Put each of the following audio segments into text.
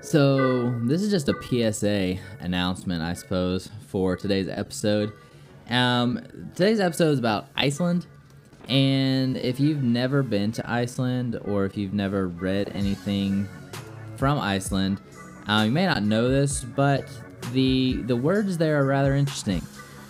So, this is just a PSA announcement, I suppose, for today's episode. Um, today's episode is about Iceland. And if you've never been to Iceland or if you've never read anything from Iceland, uh, you may not know this, but the the words there are rather interesting.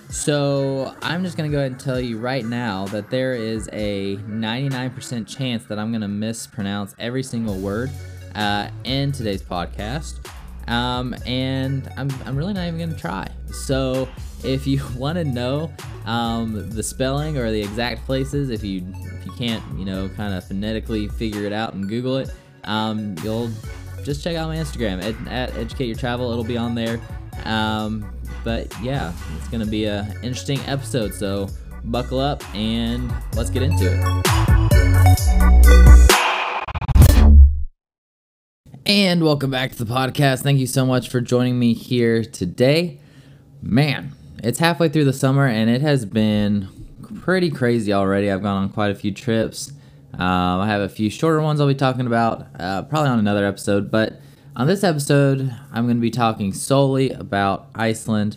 So I'm just gonna go ahead and tell you right now that there is a 99% chance that I'm gonna mispronounce every single word uh, in today's podcast. Um, and I'm, I'm really not even gonna try. So if you want to know um, the spelling or the exact places, if you if you can't you know kind of phonetically figure it out and Google it, um, you'll just check out my Instagram at, at Educate Your Travel. It'll be on there. Um, but yeah, it's gonna be a interesting episode. So buckle up and let's get into it. And welcome back to the podcast. Thank you so much for joining me here today. Man, it's halfway through the summer and it has been pretty crazy already. I've gone on quite a few trips. Um, I have a few shorter ones I'll be talking about, uh, probably on another episode. But on this episode, I'm going to be talking solely about Iceland.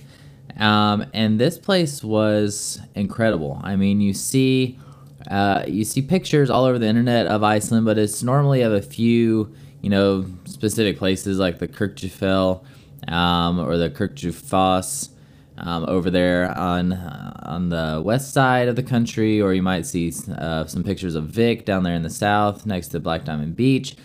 Um, and this place was incredible. I mean, you see, uh, you see pictures all over the internet of Iceland, but it's normally of a few you know, specific places like the Kirkjufell um, or the Kirkjufoss um, over there on uh, on the west side of the country, or you might see uh, some pictures of Vik down there in the south next to Black Diamond Beach.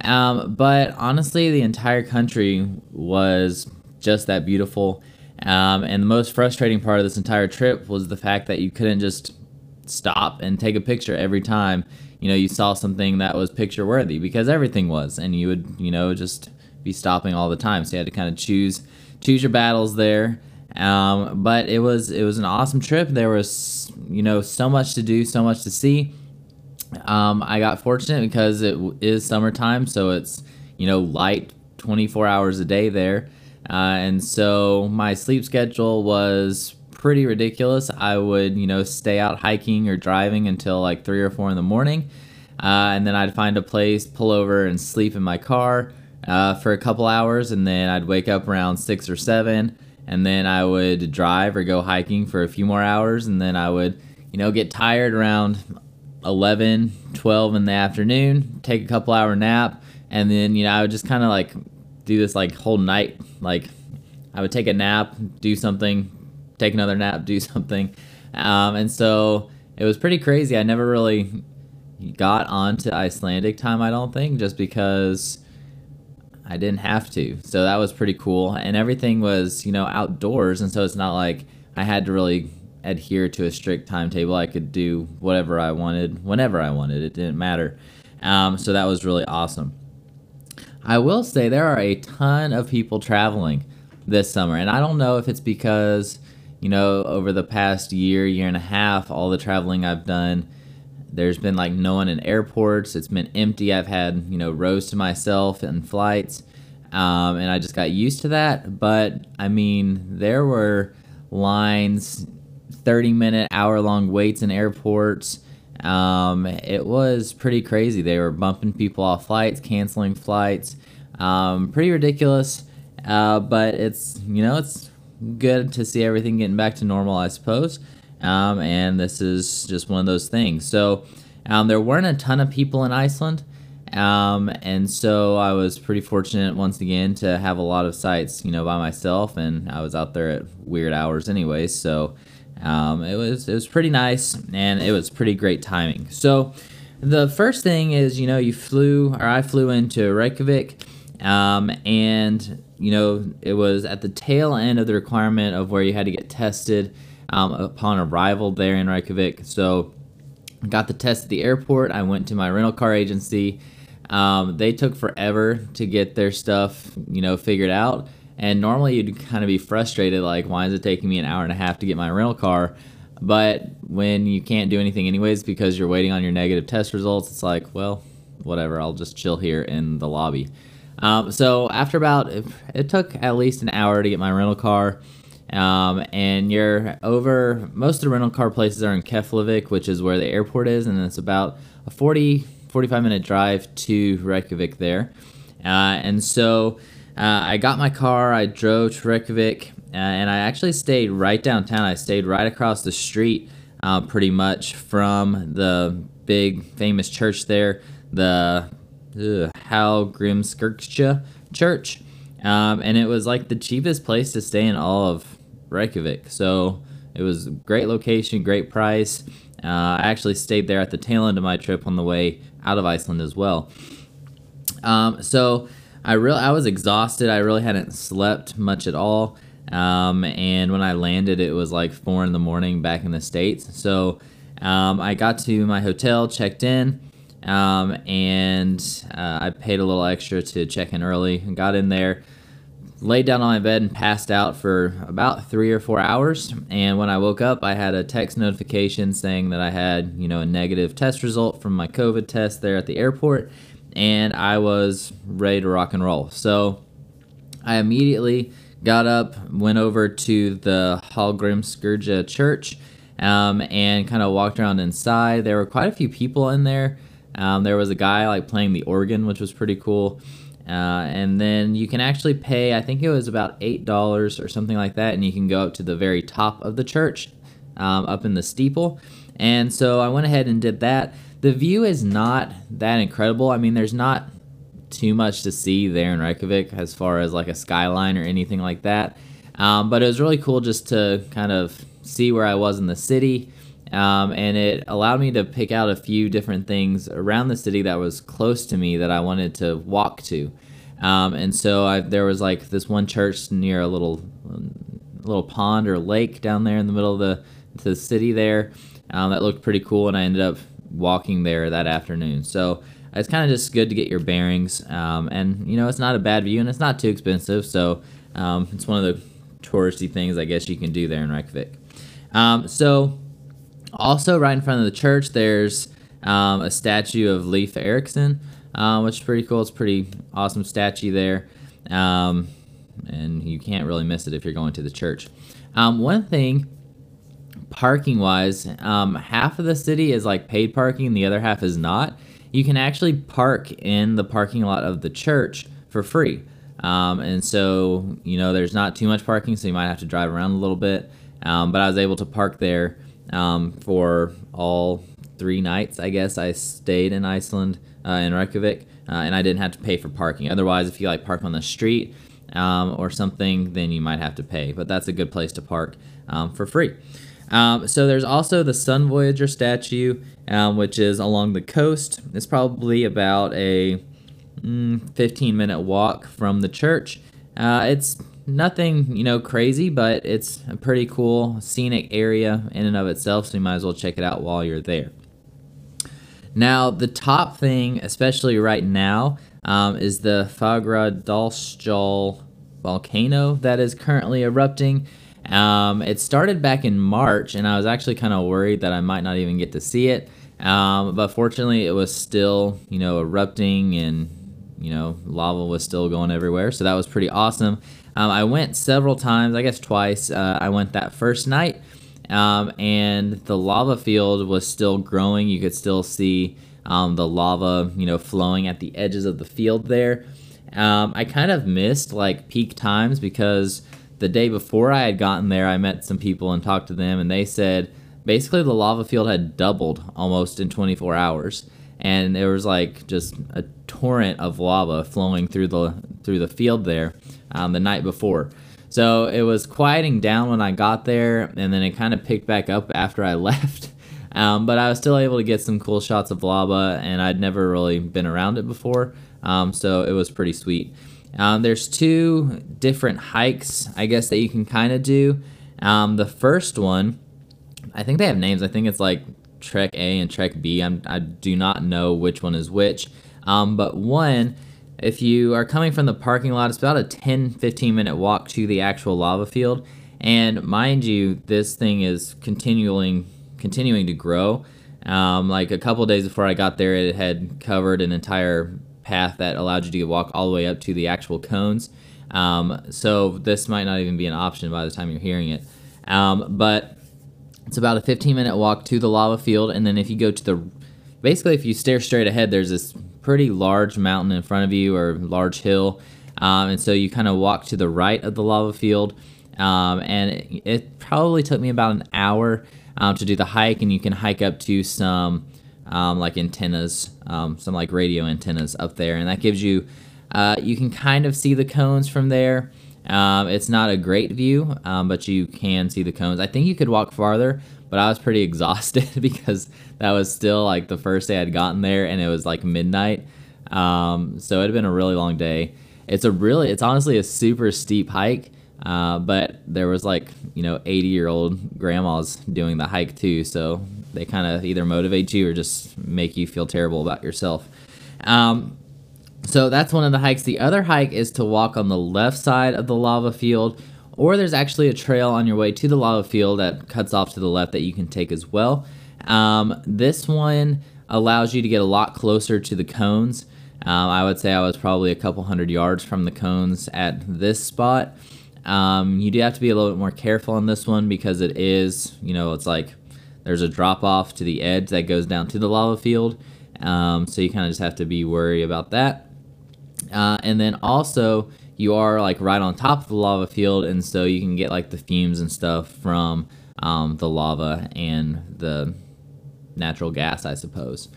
Um, but honestly, the entire country was just that beautiful. Um, and the most frustrating part of this entire trip was the fact that you couldn't just stop and take a picture every time you know you saw something that was picture worthy because everything was and you would you know just be stopping all the time. So you had to kind of choose choose your battles there. Um, but it was it was an awesome trip. There was you know so much to do so much to see. Um, i got fortunate because it is summertime so it's you know light 24 hours a day there. Uh, and so my sleep schedule was pretty ridiculous. I would, you know, stay out hiking or driving until like three or four in the morning. Uh, and then I'd find a place, pull over, and sleep in my car uh, for a couple hours. And then I'd wake up around six or seven. And then I would drive or go hiking for a few more hours. And then I would, you know, get tired around 11, 12 in the afternoon, take a couple hour nap. And then, you know, I would just kind of like do this like whole night. Like I would take a nap, do something, take another nap, do something. Um, and so it was pretty crazy. I never really got onto Icelandic time, I don't think, just because I didn't have to. So that was pretty cool. And everything was, you know, outdoors. And so it's not like I had to really adhere to a strict timetable. I could do whatever I wanted, whenever I wanted. It didn't matter. Um, so that was really awesome. I will say there are a ton of people traveling this summer. And I don't know if it's because you know, over the past year, year and a half, all the traveling I've done, there's been like no one in airports. It's been empty. I've had, you know, rows to myself in flights. Um, and I just got used to that. But I mean, there were lines, 30 minute, hour long waits in airports. Um, it was pretty crazy. They were bumping people off flights, canceling flights. Um, pretty ridiculous. Uh, but it's, you know, it's good to see everything getting back to normal, I suppose. Um, and this is just one of those things. So um, there weren't a ton of people in Iceland. Um, and so I was pretty fortunate once again to have a lot of sites, you know, by myself, and I was out there at weird hours anyway. So um, it was it was pretty nice, and it was pretty great timing. So the first thing is, you know, you flew or I flew into Reykjavik, um, and you know, it was at the tail end of the requirement of where you had to get tested um, upon arrival there in Reykjavik. So, got the test at the airport. I went to my rental car agency. Um, they took forever to get their stuff, you know, figured out. And normally you'd kind of be frustrated, like, why is it taking me an hour and a half to get my rental car? But when you can't do anything anyways because you're waiting on your negative test results, it's like, well, whatever, I'll just chill here in the lobby. Um, so after about, it took at least an hour to get my rental car. Um, and you're over, most of the rental car places are in Keflavik, which is where the airport is, and it's about a 40, 45 minute drive to Reykjavik there. Uh, and so uh, I got my car, I drove to Reykjavik, uh, and I actually stayed right downtown. I stayed right across the street, uh, pretty much from the big famous church there, the uh, Hallgrímskirkja Church. Um, and it was like the cheapest place to stay in all of Reykjavik. So it was great location, great price. Uh, I actually stayed there at the tail end of my trip on the way out of Iceland as well. Um, so I really I was exhausted. I really hadn't slept much at all. Um, and when I landed, it was like four in the morning back in the states. So um, I got to my hotel, checked in, um, and uh, I paid a little extra to check in early. And got in there, laid down on my bed, and passed out for about three or four hours. And when I woke up, I had a text notification saying that I had you know a negative test result from my COVID test there at the airport and I was ready to rock and roll. So I immediately got up, went over to the Hallgrímskirkja church, um, and kind of walked around inside. There were quite a few people in there. Um, there was a guy like playing the organ, which was pretty cool. Uh, and then you can actually pay, I think it was about $8 or something like that, and you can go up to the very top of the church, um, up in the steeple. And so I went ahead and did that the view is not that incredible. I mean, there's not too much to see there in Reykjavik as far as like a skyline or anything like that. Um, but it was really cool just to kind of see where I was in the city. Um, and it allowed me to pick out a few different things around the city that was close to me that I wanted to walk to. Um, and so I, there was like this one church near a little little pond or lake down there in the middle of the, the city there um, that looked pretty cool. And I ended up walking there that afternoon. So it's kind of just good to get your bearings. Um, and, you know, it's not a bad view and it's not too expensive. So um, it's one of the touristy things I guess you can do there in Reykjavik. Um, so also right in front of the church, there's um, a statue of Leif Erikson, uh, which is pretty cool. It's pretty awesome statue there. Um, and you can't really miss it if you're going to the church. Um, one thing parking wise, um, half of the city is like paid parking, and the other half is not. You can actually park in the parking lot of the church for free. Um, and so, you know, there's not too much parking, so you might have to drive around a little bit. Um, but I was able to park there um, for all three nights, I guess. I stayed in Iceland, uh, in Reykjavik, uh, and I didn't have to pay for parking. Otherwise, if you like park on the street um, or something, then you might have to pay. But that's a good place to park um, for free. Um, so there's also the Sun Voyager statue, um, which is along the coast. It's probably about a mm, 15 minute walk from the church. Uh, it's nothing, you know, crazy, but it's a pretty cool scenic area in and of itself, so you might as well check it out while you're there. Now, the top thing, especially right now, um, is the Fagradalsfjall volcano that is currently erupting. Um, it started back in March, and I was actually kind of worried that I might not even get to see it. Um, but fortunately, it was still, you know, erupting and, you know, lava was still going everywhere. So that was pretty awesome. Um, I went several times, I guess twice. Uh, I went that first night, um, and the lava field was still growing. You could still see um, the lava, you know, flowing at the edges of the field there. Um, I kind of missed like peak times because the day before I had gotten there, I met some people and talked to them, and they said basically the lava field had doubled almost in 24 hours, and there was like just a torrent of lava flowing through the through the field there um, the night before. So it was quieting down when I got there, and then it kind of picked back up after I left. Um, but I was still able to get some cool shots of lava, and I'd never really been around it before, um, so it was pretty sweet. Um, there's two different hikes, I guess, that you can kind of do. Um, the first one, I think they have names. I think it's like Trek A and Trek B. I'm, I do not know which one is which. Um, but one, if you are coming from the parking lot, it's about a 10 15 minute walk to the actual lava field. And mind you, this thing is continuing continuing to grow. Um, like a couple days before I got there, it had covered an entire path that allowed you to walk all the way up to the actual cones. Um, so this might not even be an option by the time you're hearing it. Um, but it's about a 15 minute walk to the lava field, and then if you go to the basically if you stare straight ahead, there's this pretty large mountain in front of you or large hill. Um, and so you kind of walk to the right of the lava field. Um, and it, it, probably took me about an hour um, to do the hike. And you can hike up to some um, like antennas, um, some like radio antennas up there. And that gives you, uh, you can kind of see the cones from there. Um, it's not a great view, but you can see the cones. I think you could walk farther, but I was pretty exhausted because that was still like the first day I'd gotten there and it was like midnight. Um, so it had been a really long day. It's a really, it's honestly a super steep hike. Uh, but there was like, you know, 80 year old grandmas doing the hike too. So they kind of either motivate you or just make you feel terrible about yourself. Um, so that's one of the hikes. The other hike is to walk on the left side of the lava field, or there's actually a trail on your way to the lava field that cuts off to the left that you can take as well. Um, this one allows you to get a lot closer to the cones. Um, I would say I was probably a couple hundred yards from the cones at this spot. Um, you do have to be a little bit more careful on this one because it is, you know, it's like there's a drop off to the edge that goes down to the lava field. Um, so you kind of just have to be worried about that. Uh, and then also, you are like right on top of the lava field, and so you can get like the fumes and stuff from um, the lava and the natural gas, I suppose.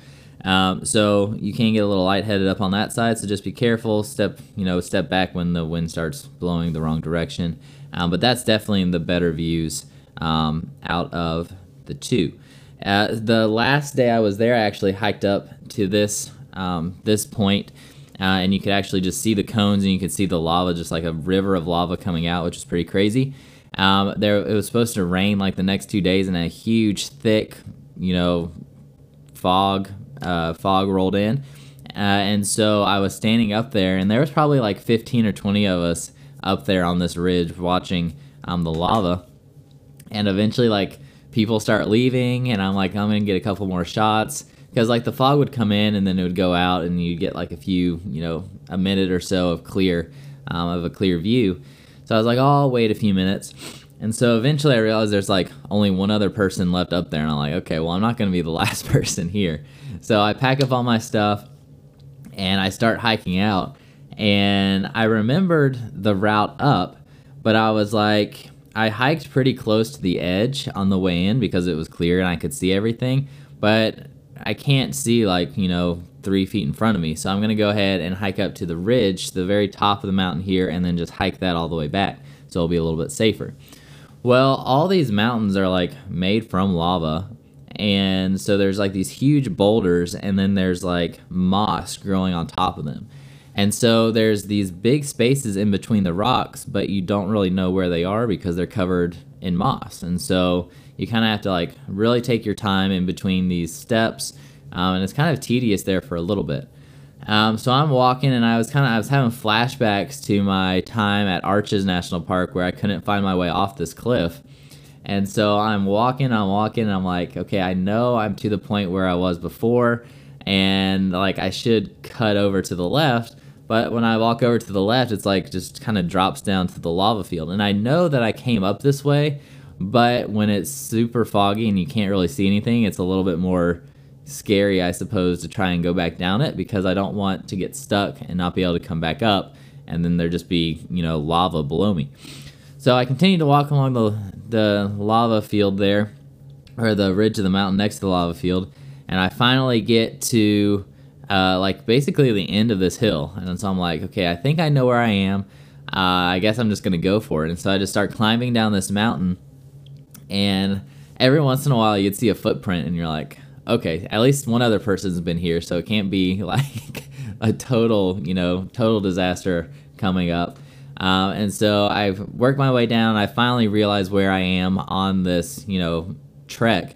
Um, so you can get a little lightheaded up on that side. So just be careful. Step, you know, step back when the wind starts blowing the wrong direction. Um, but that's definitely the better views um, out of the two. Uh, the last day I was there, I actually hiked up to this um, this point uh, and you could actually just see the cones and you could see the lava, just like a river of lava coming out, which is pretty crazy. Um, there, it was supposed to rain like the next two days, and a huge, thick, you know, fog, uh, fog rolled in, uh, and so I was standing up there, and there was probably like 15 or 20 of us up there on this ridge watching um, the lava, and eventually, like people start leaving, and I'm like, I'm gonna get a couple more shots because like the fog would come in and then it would go out and you'd get like a few you know a minute or so of clear um, of a clear view. So i was like oh i'll wait a few minutes. And so eventually i realized there's like only one other person left up there and i'm like okay well i'm not going to be the last person here. So i pack up all my stuff and i start hiking out. And i remembered the route up but i was like i hiked pretty close to the edge on the way in because it was clear and i could see everything. But I can't see like, you know, three feet in front of me. So I'm going to go ahead and hike up to the ridge, the very top of the mountain here, and then just hike that all the way back. So it'll be a little bit safer. Well, all these mountains are like made from lava. And so there's like these huge boulders, and then there's like moss growing on top of them. And so there's these big spaces in between the rocks, but you don't really know where they are because they're covered in moss. And so you kind of have to like really take your time in between these steps, um, and it's kind of tedious there for a little bit. Um, so I'm walking, and I was kind of I was having flashbacks to my time at Arches National Park where I couldn't find my way off this cliff. And so I'm walking, I'm walking, and I'm like, okay, I know I'm to the point where I was before, and like I should cut over to the left. But when I walk over to the left, it's like just kind of drops down to the lava field. And I know that I came up this way, but when it's super foggy and you can't really see anything, it's a little bit more scary, I suppose, to try and go back down it because I don't want to get stuck and not be able to come back up and then there just be, you know, lava below me. So I continue to walk along the, the lava field there, or the ridge of the mountain next to the lava field, and I finally get to uh, like basically the end of this hill. And so I'm like, okay, I think I know where I am. Uh, I guess I'm just gonna go for it. And so I just start climbing down this mountain and every once in a while you'd see a footprint and you're like okay at least one other person's been here so it can't be like a total you know total disaster coming up. Um, and so i've worked my way down. I finally realize where i am on this you know trek.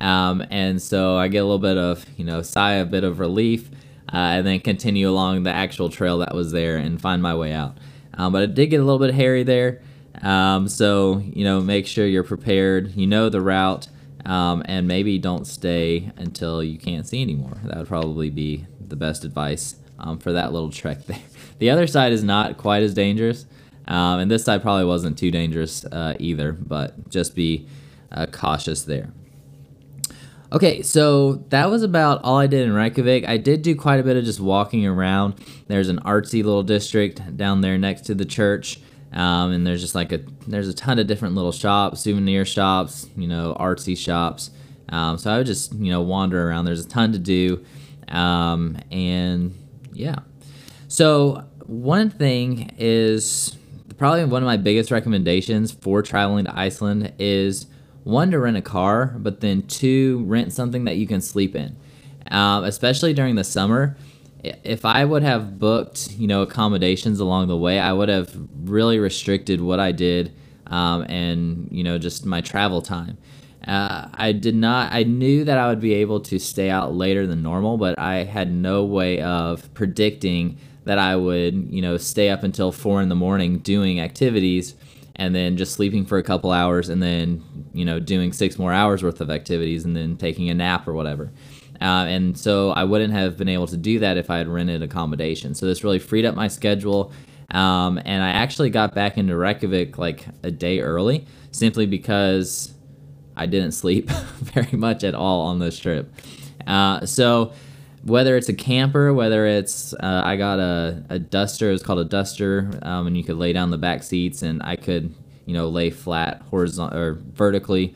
Um, and so i get a little bit of you know sigh a bit of relief uh, and then continue along the actual trail that was there and find my way out. Um, but it did get a little bit hairy there um, so, you know, make sure you're prepared, you know the route, um, and maybe don't stay until you can't see anymore. That would probably be the best advice um, for that little trek there. The other side is not quite as dangerous, um, and this side probably wasn't too dangerous uh, either, but just be uh, cautious there. Okay, so that was about all I did in Reykjavik. I did do quite a bit of just walking around. There's an artsy little district down there next to the church. Um, and there's just like a there's a ton of different little shops, souvenir shops, you know, artsy shops. Um, so I would just you know wander around. There's a ton to do, um, and yeah. So one thing is probably one of my biggest recommendations for traveling to Iceland is one to rent a car, but then two rent something that you can sleep in, um, especially during the summer. If I would have booked, you know, accommodations along the way, I would have really restricted what I did um, and you know just my travel time. Uh, I did not. I knew that I would be able to stay out later than normal, but I had no way of predicting that I would, you know, stay up until four in the morning doing activities and then just sleeping for a couple hours and then, you know, doing six more hours worth of activities and then taking a nap or whatever. Uh, and so I wouldn't have been able to do that if I had rented accommodation. So this really freed up my schedule. Um, and I actually got back into Reykjavik like a day early simply because I didn't sleep very much at all on this trip. Uh, so whether it's a camper, whether it's uh, I got a, a duster, it's called a duster, um, and you could lay down the back seats, and I could you know lay flat, horizontal or vertically,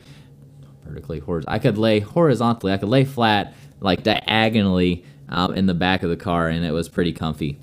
vertically horizontal. I could lay horizontally. I could lay flat like diagonally um, in the back of the car, and it was pretty comfy.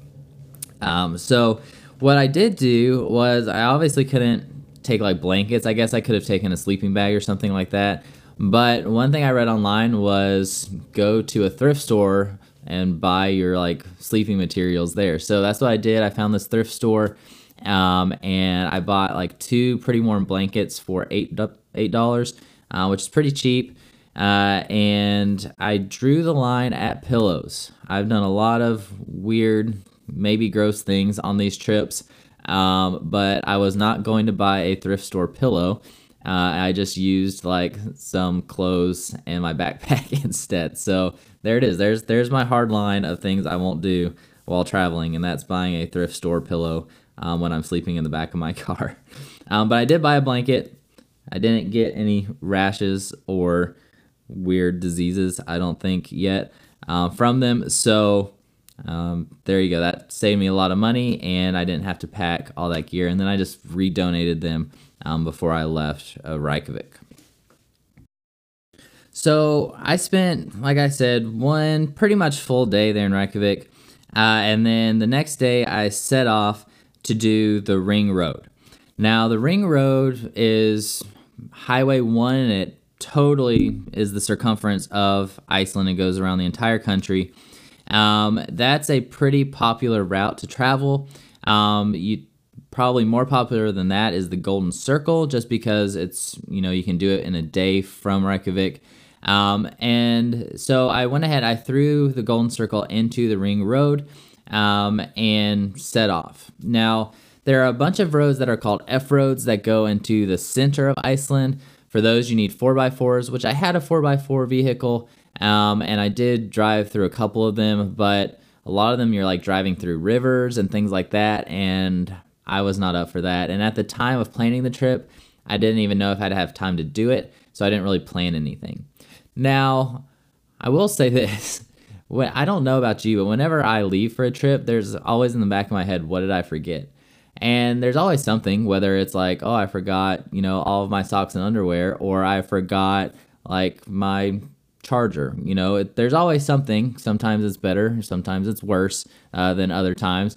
Um, so what I did do was I obviously couldn't take like blankets. I guess I could have taken a sleeping bag or something like that. But one thing I read online was go to a thrift store and buy your like sleeping materials there. So that's what I did. I found this thrift store um, and I bought like two pretty warm blankets for eight eight dollars, uh, which is pretty cheap. Uh, and I drew the line at pillows. I've done a lot of weird, maybe gross things on these trips. Um, but I was not going to buy a thrift store pillow. Uh, I just used like some clothes and my backpack instead. So there it is. There's there's my hard line of things I won't do while traveling, and that's buying a thrift store pillow um, when I'm sleeping in the back of my car. Um, but I did buy a blanket. I didn't get any rashes or weird diseases. I don't think yet uh, from them. So um, there you go. That saved me a lot of money, and I didn't have to pack all that gear. And then I just redonated them um, before I left uh, Reykjavik. So I spent, like I said, one pretty much full day there in Reykjavik. Uh, and then the next day, I set off to do the Ring Road. Now, the Ring Road is Highway 1, and it totally is the circumference of Iceland. It goes around the entire country. Um, that's a pretty popular route to travel. Um, you probably more popular than that is the Golden Circle, just because it's you know you can do it in a day from Reykjavik. Um, and so I went ahead, I threw the Golden Circle into the Ring Road um, and set off. Now there are a bunch of roads that are called F roads that go into the center of Iceland. For those, you need 4x4s, which I had a 4x4 vehicle um, and I did drive through a couple of them, but a lot of them you're like driving through rivers and things like that. And I was not up for that. And at the time of planning the trip, I didn't even know if I'd have time to do it. So I didn't really plan anything. Now, I will say this. I don't know about you, but whenever I leave for a trip, there's always in the back of my head, what did I forget? And there's always something, whether it's like, oh, I forgot, you know, all of my socks and underwear, or I forgot like my charger. You know, it, there's always something. Sometimes it's better, sometimes it's worse uh, than other times.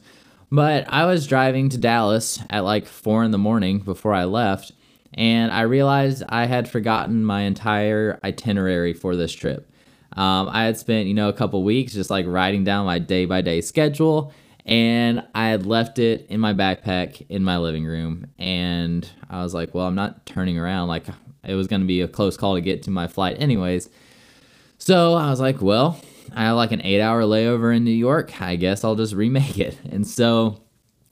But I was driving to Dallas at like four in the morning before I left, and I realized I had forgotten my entire itinerary for this trip. Um, I had spent, you know, a couple weeks just like writing down my day by day schedule, and I had left it in my backpack in my living room. And I was like, well, I'm not turning around. Like, it was going to be a close call to get to my flight, anyways. So I was like, well, I have like an eight hour layover in New York. I guess I'll just remake it. And so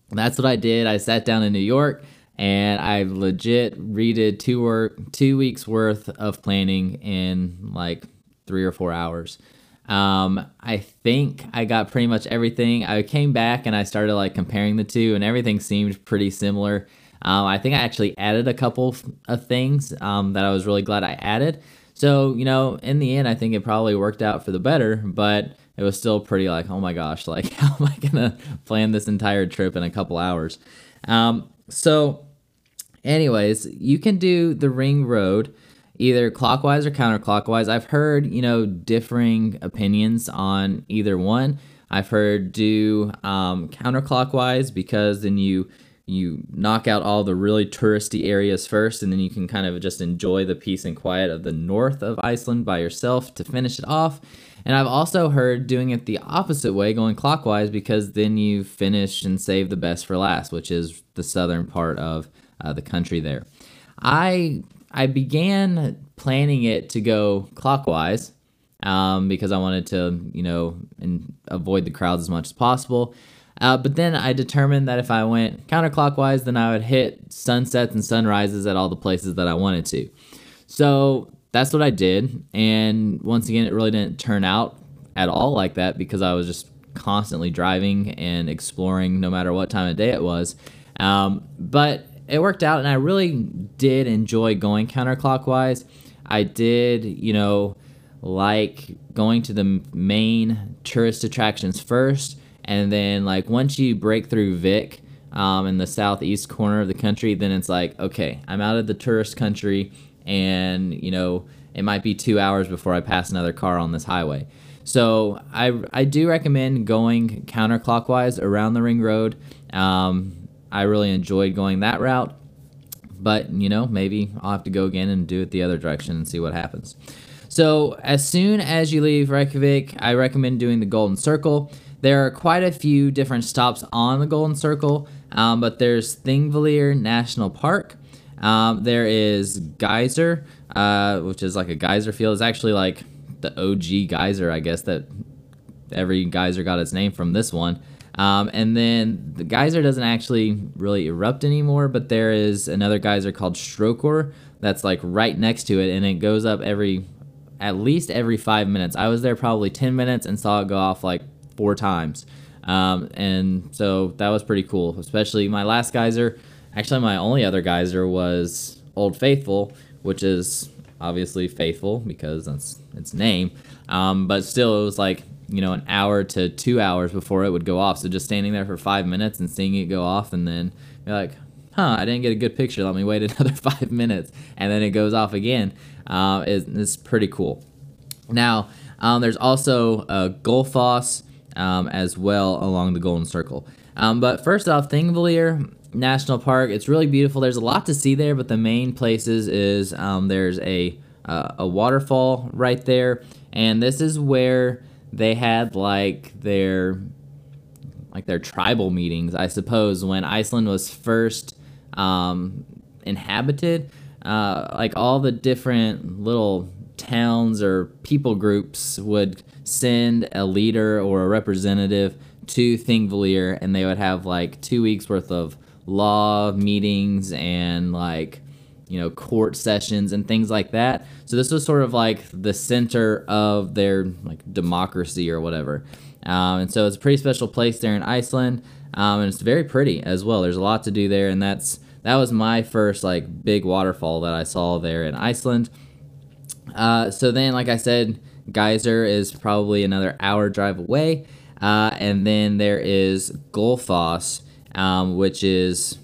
that's what I did. I sat down in New York and I legit redid two work two weeks worth of planning in like three or four hours. Um, I think I got pretty much everything. I came back and I started like comparing the two, and everything seemed pretty similar. Um, I think I actually added a couple of things um, that I was really glad I added. So, you know, in the end, I think it probably worked out for the better, but it was still pretty like, oh my gosh, like, how am I going to plan this entire trip in a couple hours? Um, so, anyways, you can do the ring road either clockwise or counterclockwise. I've heard, you know, differing opinions on either one. I've heard do um, counterclockwise because then you you knock out all the really touristy areas first and then you can kind of just enjoy the peace and quiet of the north of Iceland by yourself to finish it off. And I've also heard doing it the opposite way, going clockwise, because then you finish and save the best for last, which is the southern part of uh, the country there. I I began planning it to go clockwise um, because I wanted to, you know, and avoid the crowds as much as possible. Uh, but then I determined that if I went counterclockwise, then I would hit sunsets and sunrises at all the places that I wanted to. So that's what I did. And once again, it really didn't turn out at all like that because I was just constantly driving and exploring no matter what time of day it was. Um, but it worked out, and I really did enjoy going counterclockwise. I did, you know, like going to the main tourist attractions first and then like once you break through Vik um, in the southeast corner of the country, then it's like okay, I'm out of the tourist country, and you know it might be two hours before I pass another car on this highway. So I I do recommend going counterclockwise around the ring road. Um, I really enjoyed going that route, but you know maybe I'll have to go again and do it the other direction and see what happens. So as soon as you leave Reykjavik, I recommend doing the Golden Circle. There are quite a few different stops on the Golden Circle, um, but there's Thingvellir National Park. Um, there is Geysir, uh, which is like a geyser field. It's actually like the OG geyser, I guess, that every geyser got its name from this one. Um, and then the geyser doesn't actually really erupt anymore, but there is another geyser called Strokkur that's like right next to it, and it goes up every, at least every five minutes. I was there probably 10 minutes and saw it go off like four times. Um, and so that was pretty cool, especially my last geyser. Actually, my only other geyser was Old Faithful, which is obviously faithful because that's its name. Um, but still, it was like, you know, an hour to two hours before it would go off. So just standing there for five minutes and seeing it go off, and then you're like, huh, I didn't get a good picture. Let me wait another five minutes. And then it goes off again. Uh, is, is pretty cool. Now, um, there's also uh, Gullfoss um, as well along the Golden Circle. Um, but first off, Thingvellir National Park, it's really beautiful. There's a lot to see there, but the main places is um, there's a uh, a waterfall right there, and this is where they had like their like their tribal meetings, I suppose, when Iceland was first um, inhabited. Uh, like all the different little towns or people groups would send a leader or a representative to Thingvellir, and they would have like two weeks worth of law meetings and like you know court sessions and things like that. So this was sort of like the center of their like democracy or whatever. Um, and so it's a pretty special place there in Iceland, um, and it's very pretty as well. There's a lot to do there, and that's that was my first like big waterfall that I saw there in Iceland. Uh, so then, like I said, Geysir is probably another hour drive away. Uh, and then there is Gullfoss, um, which is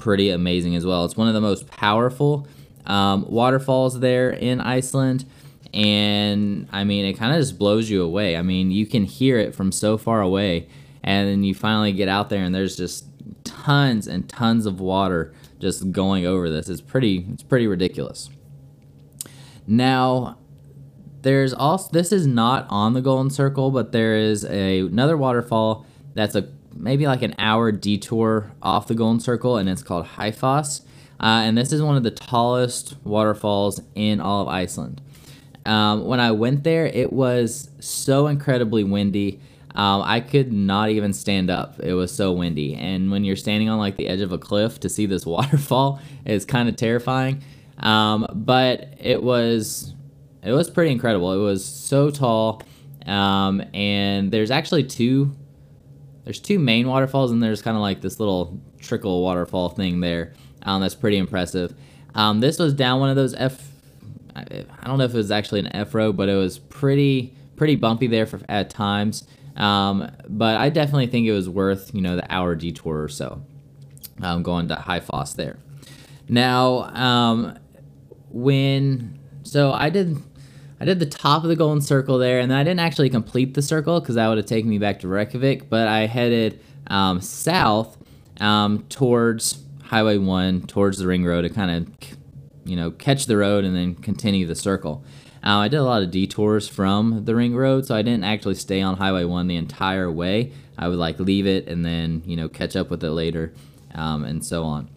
pretty amazing as well. It's one of the most powerful um, waterfalls there in Iceland. And I mean, it kind of just blows you away. I mean, you can hear it from so far away. And then you finally get out there, and there's just tons and tons of water just going over this. It's pretty, it's pretty ridiculous. Now, there's also this is not on the Golden Circle, but there is a another waterfall that's a maybe like an hour detour off the Golden Circle, and it's called Haifoss. Uh, and this is one of the tallest waterfalls in all of Iceland. Um, when I went there, it was so incredibly windy. Um, I could not even stand up. It was so windy. And when you're standing on like the edge of a cliff to see this waterfall, it's kind of terrifying. Um, but it was it was pretty incredible. It was so tall, um, and there's actually two. There's two main waterfalls, and there's kind of like this little trickle waterfall thing there. Um, that's pretty impressive. Um, this was down one of those F I, don't know if it was actually an F road, but it was pretty pretty bumpy there for, at times. Um, but I definitely think it was worth you know the hour detour or so um, going to Haifoss there. Now, um, when so I did I did the top of the golden circle there, and then I didn't actually complete the circle because that would have taken me back to Reykjavik. But I headed um, south um, towards Highway One, towards the ring road to kind of you know catch the road and then continue the circle. Uh, I did a lot of detours from the ring road, so I didn't actually stay on Highway One the entire way. I would like leave it and then you know catch up with it later, um, and so on.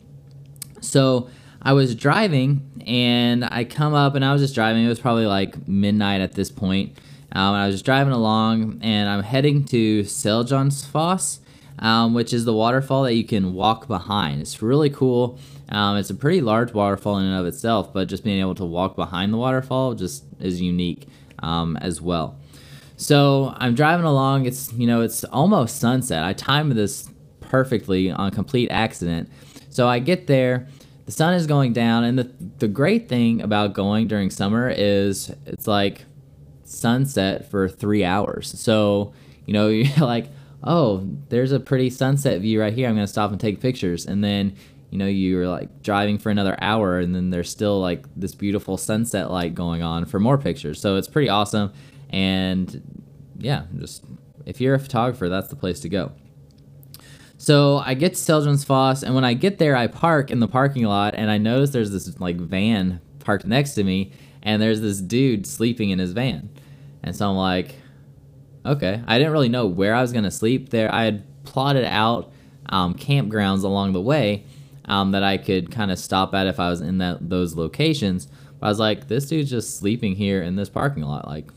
So I was driving and I come up and I was just driving. It was probably like midnight at this point. Um, and I was just driving along and I'm heading to Seljalandsfoss, um, which is the waterfall that you can walk behind. It's really cool. Um, it's a pretty large waterfall in and of itself, but just being able to walk behind the waterfall just is unique um, as well. So I'm driving along. It's you know it's almost sunset. I timed this perfectly on complete accident. So I get there the sun is going down and the the great thing about going during summer is it's like sunset for 3 hours. So, you know, you're like, "Oh, there's a pretty sunset view right here. I'm going to stop and take pictures." And then, you know, you're like driving for another hour and then there's still like this beautiful sunset light going on for more pictures. So, it's pretty awesome and yeah, just if you're a photographer, that's the place to go. So I get to Seljalandsfoss, and when I get there, I park in the parking lot, and I notice there's this like van parked next to me, and there's this dude sleeping in his van, and so I'm like, okay. I didn't really know where I was gonna sleep there. I had plotted out um, campgrounds along the way um, that I could kind of stop at if I was in that those locations. But I was like, this dude's just sleeping here in this parking lot. Like,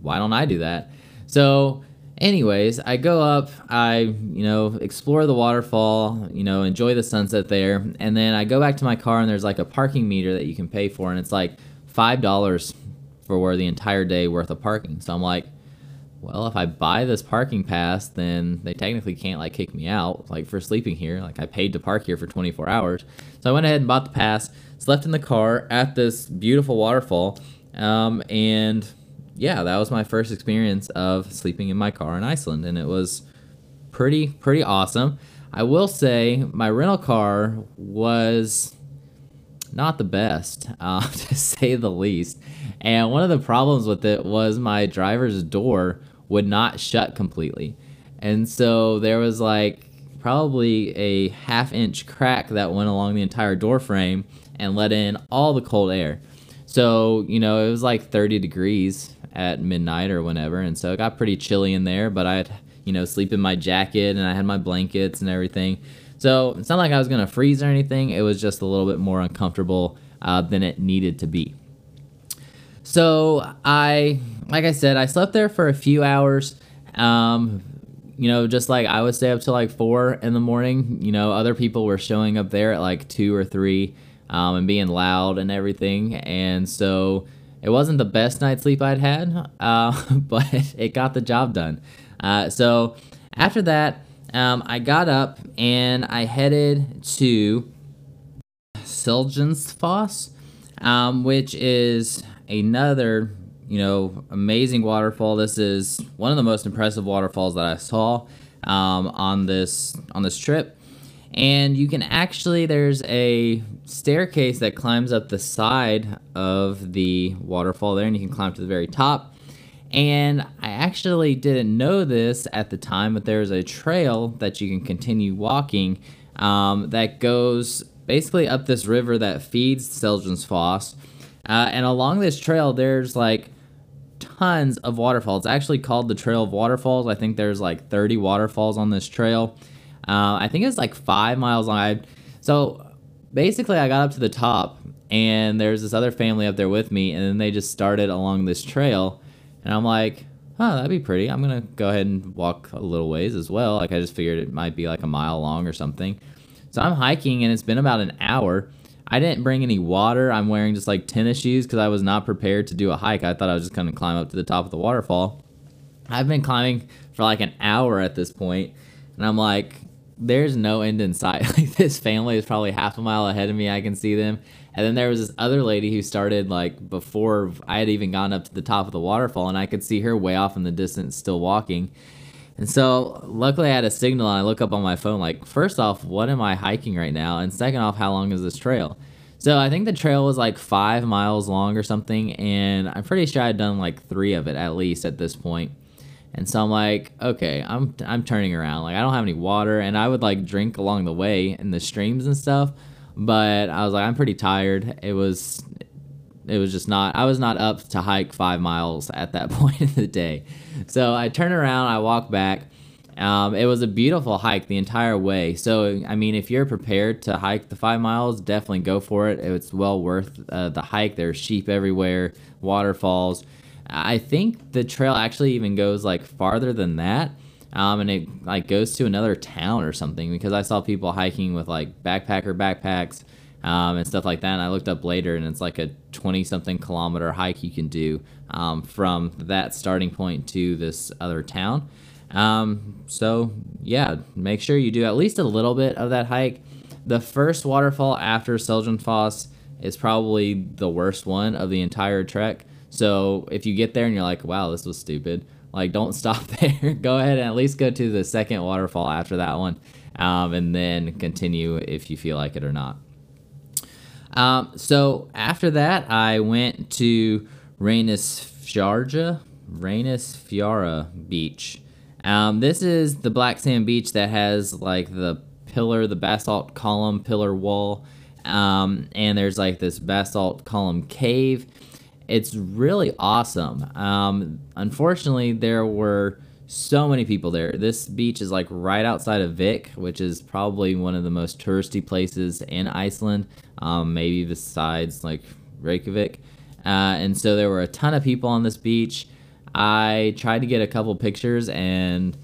why don't I do that? So anyways, I go up, I, you know, explore the waterfall, you know, enjoy the sunset there, and then I go back to my car and there's like a parking meter that you can pay for and it's like $5 for the entire day worth of parking. So I'm like, well, if I buy this parking pass, then they technically can't like kick me out like for sleeping here. Like I paid to park here for 24 hours. So I went ahead and bought the pass, slept in the car at this beautiful waterfall, um, and yeah, that was my first experience of sleeping in my car in Iceland, and it was pretty pretty awesome. I will say my rental car was not the best, uh, to say the least. And one of the problems with it was my driver's door would not shut completely. And so there was like probably a half inch crack that went along the entire door frame and let in all the cold air. So, you know, it was like 30 degrees at midnight or whenever, and so it got pretty chilly in there. But I had you know sleep in my jacket and I had my blankets and everything. So it's not like I was gonna freeze or anything. It was just a little bit more uncomfortable uh, than it needed to be. So I, like I said, I slept there for a few hours. Um, you know, just like I would stay up till like four in the morning. You know, other people were showing up there at like two or three um, and being loud and everything. And so it wasn't the best night's sleep I'd had, uh, but it got the job done. Uh, so after that, um, I got up and I headed to Seljalandsfoss, um, which is another, you know, amazing waterfall. This is one of the most impressive waterfalls that I saw um, on this on this trip and you can actually there's a staircase that climbs up the side of the waterfall there and you can climb to the very top. And i actually didn't know this at the time but there's a trail that you can continue walking um, that goes basically up this river that feeds Seljalandsfoss. Uh, and along this trail there's like tons of waterfalls. It's actually called the trail of waterfalls. I think there's like 30 waterfalls on this trail uh, I think it was like five miles long. So basically, I got up to the top, and there's this other family up there with me, and then they just started along this trail, and I'm like, oh, that'd be pretty. I'm gonna go ahead and walk a little ways as well. Like I just figured it might be like a mile long or something. So I'm hiking, and it's been about an hour. I didn't bring any water. I'm wearing just like tennis shoes because I was not prepared to do a hike. I thought I was just gonna climb up to the top of the waterfall. I've been climbing for like an hour at this point, and I'm like, there's no end in sight. Like this family is probably half a mile ahead of me. I can see them, And then there was this other lady who started like before I had even gone up to the top of the waterfall, and I could see her way off in the distance still walking. And so luckily I had a signal and I look up on my phone like first off, what am I hiking right now? And second off, how long is this trail? So I think the trail was like five miles long or something, and I'm pretty sure I'd done like three of it at least at this point. And so I'm like, okay, I'm I'm turning around. Like I don't have any water, and I would like drink along the way in the streams and stuff. But I was like, I'm pretty tired. It was it was just not I was not up to hike five miles at that point in the day. So I turn around, I walk back, um, it was a beautiful hike the entire way. So, I mean, if you're prepared to hike the five miles, definitely go for it. It's well worth uh, the hike. There's sheep everywhere, waterfalls. I think the trail actually even goes like farther than that. Um, and it like goes to another town or something because I saw people hiking with like backpacker backpacks um, and stuff like that. And I looked up later, and it's like a 20 something kilometer hike you can do um, from that starting point to this other town. Um, so yeah, make sure you do at least a little bit of that hike. The first waterfall after Seljenfoss is probably the worst one of the entire trek. So if you get there and you're like, wow, this was stupid, like don't stop there. go ahead and at least go to the second waterfall after that one, um, and then continue if you feel like it or not. Um, so after that, I went to Reynis Fjarja, Reynis Fjara Beach. Um, this is the black sand beach that has like the pillar, the basalt column pillar wall, um, and there's like this basalt column cave. It's really awesome. Um, unfortunately, there were so many people there. This beach is like right outside of Vik, which is probably one of the most touristy places in Iceland, um, maybe besides like Reykjavik. Uh, and so there were a ton of people on this beach. I tried to get a couple pictures and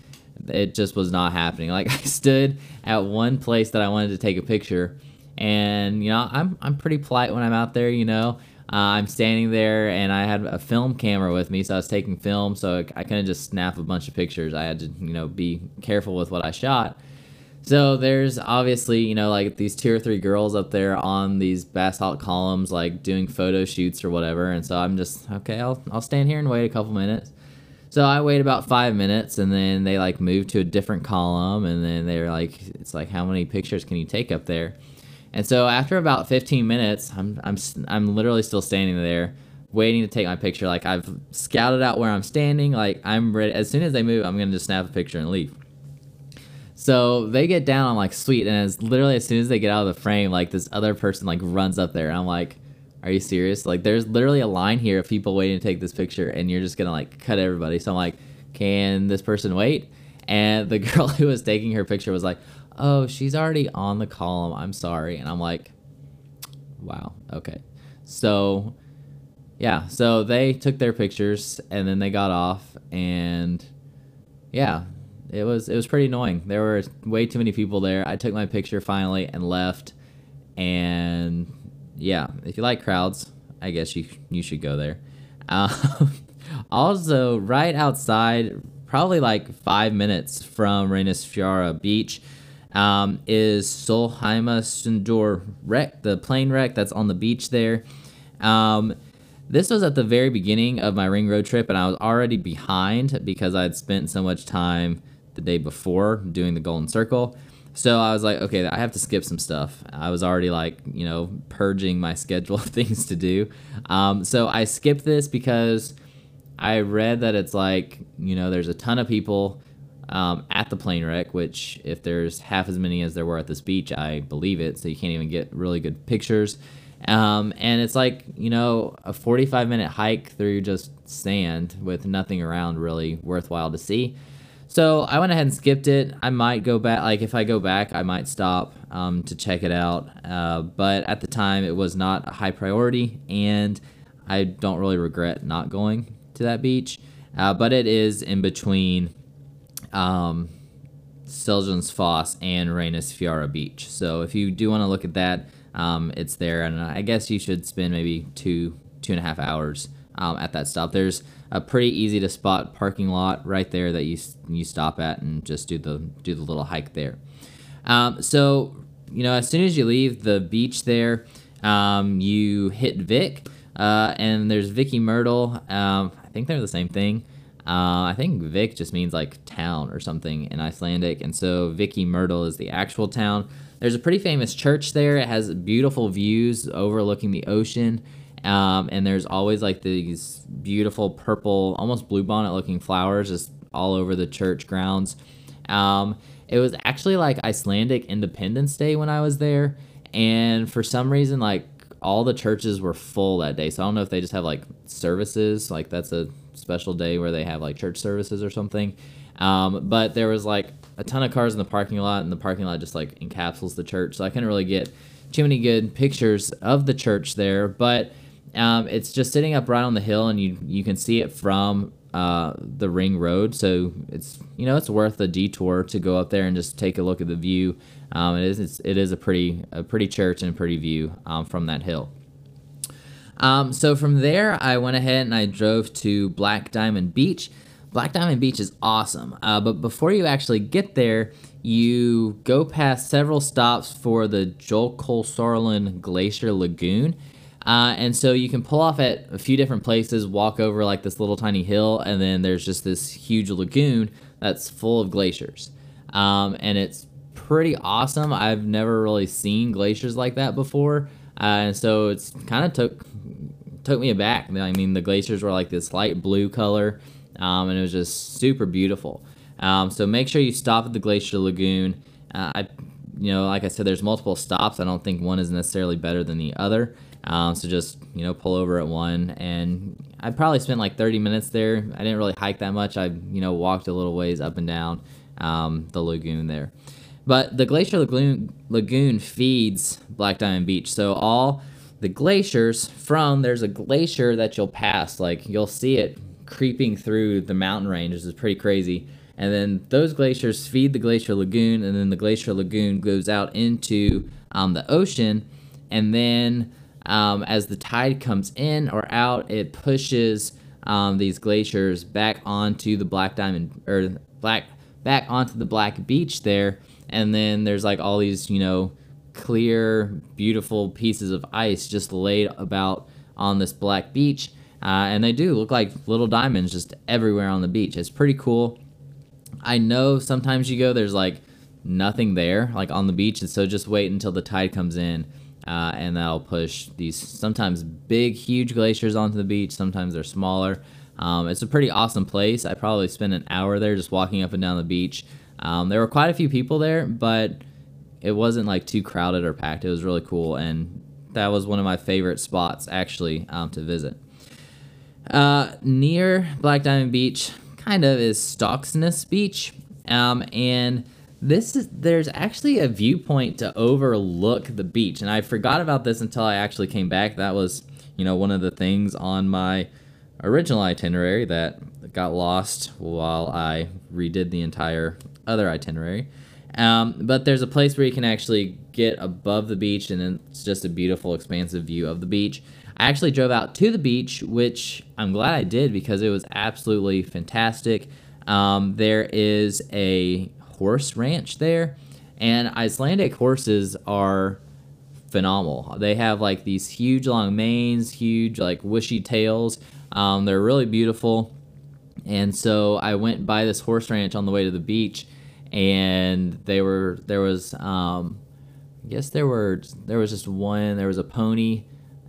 it just was not happening. Like I stood at one place that I wanted to take a picture, and you know I'm I'm pretty polite when I'm out there. You know, uh, I'm standing there and I had a film camera with me, so I was taking film, so I couldn't just snap a bunch of pictures. I had to you know be careful with what I shot. So there's obviously, you know, like these two or three girls up there on these basalt columns, like doing photo shoots or whatever. And so I'm just, okay, I'll, I'll stand here and wait a couple minutes. So I wait about five minutes and then they like move to a different column. And then they're like, it's like, how many pictures can you take up there? And so after about 15 minutes, I'm, I'm, I'm literally still standing there waiting to take my picture. Like I've scouted out where I'm standing. Like I'm ready. As soon as they move, I'm going to just snap a picture and leave. So they get down. I'm like, sweet. And as literally as soon as they get out of the frame, like this other person like runs up there. I'm like, are you serious? Like, there's literally a line here of people waiting to take this picture, and you're just gonna like cut everybody. So I'm like, can this person wait? And the girl who was taking her picture was like, oh, she's already on the column. I'm sorry. And I'm like, wow, okay. So yeah, so they took their pictures and then they got off and yeah, it was it was pretty annoying. There were way too many people there. I took my picture finally and left. And yeah, if you like crowds, I guess you you should go there. Um, also, right outside, probably like five minutes from Reynisfjara Beach, um, is Solheimasandur wreck, the plane wreck that's on the beach there. Um, this was at the very beginning of my ring road trip, and I was already behind because I had spent so much time the day before doing the Golden Circle. So I was like, okay, I have to skip some stuff. I was already like, you know, purging my schedule of things to do. Um, so I skipped this because I read that it's like, you know, there's a ton of people um, at the plane wreck, which if there's half as many as there were at this beach, I believe it. So you can't even get really good pictures. Um, and it's like, you know, a 45 minute hike through just sand with nothing around really worthwhile to see. So I went ahead and skipped it. I might go back, like if I go back, I might stop um, to check it out. Uh, but at the time, it was not a high priority, and I don't really regret not going to that beach. Uh, but it is in between um, Foss and Reynisfjara Beach. So if you do want to look at that, um, it's there, and I guess you should spend maybe two two and a half hours um, at that stop. There's a pretty easy to spot parking lot right there that you you stop at and just do the do the little hike there. Um, so you know, as soon as you leave the beach there, um, you hit Vik, uh, and there's Vik i Myrdal. Um, I think they're the same thing. Uh, I think Vik just means like town or something in Icelandic, and so Vik i Myrdal is the actual town. There's a pretty famous church there. It has beautiful views overlooking the ocean, um, and there's always like these beautiful purple, almost bluebonnet looking flowers just all over the church grounds. Um, it was actually like Icelandic Independence Day when I was there, and for some reason, like all the churches were full that day. So I don't know if they just have like services, like that's a special day where they have like church services or something. Um, but there was like a ton of cars in the parking lot, and the parking lot just like encapsulates the church. So I couldn't really get too many good pictures of the church there, but um, it's just sitting up right on the hill, and you you can see it from uh, the ring road. So it's you know it's worth a detour to go up there and just take a look at the view. Um, it is it's, it is a pretty a pretty church and a pretty view um, from that hill. Um, so from there, I went ahead and I drove to Black Diamond Beach. Black Diamond Beach is awesome, uh, but before you actually get there, you go past several stops for the Joel Jökulsárlón Glacier Lagoon. Uh, and so you can pull off at a few different places, walk over like this little tiny hill, and then there's just this huge lagoon that's full of glaciers. Um, and it's pretty awesome. I've never really seen glaciers like that before. Uh, and so it's kind of took took me aback. I mean, the glaciers were like this light blue color, um, and it was just super beautiful. Um, so make sure you stop at the Glacier Lagoon. Uh, I, you know, like I said, there's multiple stops. I don't think one is necessarily better than the other. Um, so just you know pull over at one, and I probably spent like 30 minutes there. I didn't really hike that much. I you know walked a little ways up and down um, the lagoon there. But the Glacier Lagoon, Lagoon feeds Black Diamond Beach, so all the glaciers from there's a glacier that you'll pass, like you'll see it creeping through the mountain ranges. is pretty crazy. And then those glaciers feed the Glacier Lagoon, and then the Glacier Lagoon goes out into um, the ocean, and then um, as the tide comes in or out, it pushes um, these glaciers back onto the Black Diamond or black back onto the Black Beach there, and then there's like all these you know clear, beautiful pieces of ice just laid about on this black beach. Uh, and they do look like little diamonds just everywhere on the beach. It's pretty cool. I know sometimes you go, there's like nothing there, like on the beach, and so just wait until the tide comes in uh, and that'll push these sometimes big, huge glaciers onto the beach. Sometimes they're smaller. Um, it's a pretty awesome place. I probably spent an hour there just walking up and down the beach. Um, there were quite a few people there, but it wasn't like too crowded or packed. It was really cool, and that was one of my favorite spots actually um, to visit. Uh, near Black Diamond Beach, kind of is Stokksnes Beach, um, and this is there's actually a viewpoint to overlook the beach and i forgot about this until i actually came back that was you know one of the things on my original itinerary that got lost while i redid the entire other itinerary um, but there's a place where you can actually get above the beach and it's just a beautiful expansive view of the beach i actually drove out to the beach which i'm glad i did because it was absolutely fantastic um, there is a horse ranch there, and Icelandic horses are phenomenal. They have like these huge long manes, huge like wishy tails. Um, they're really beautiful. And so I went by this horse ranch on the way to the beach, and they were there was um, I guess there were there was just one. There was a pony,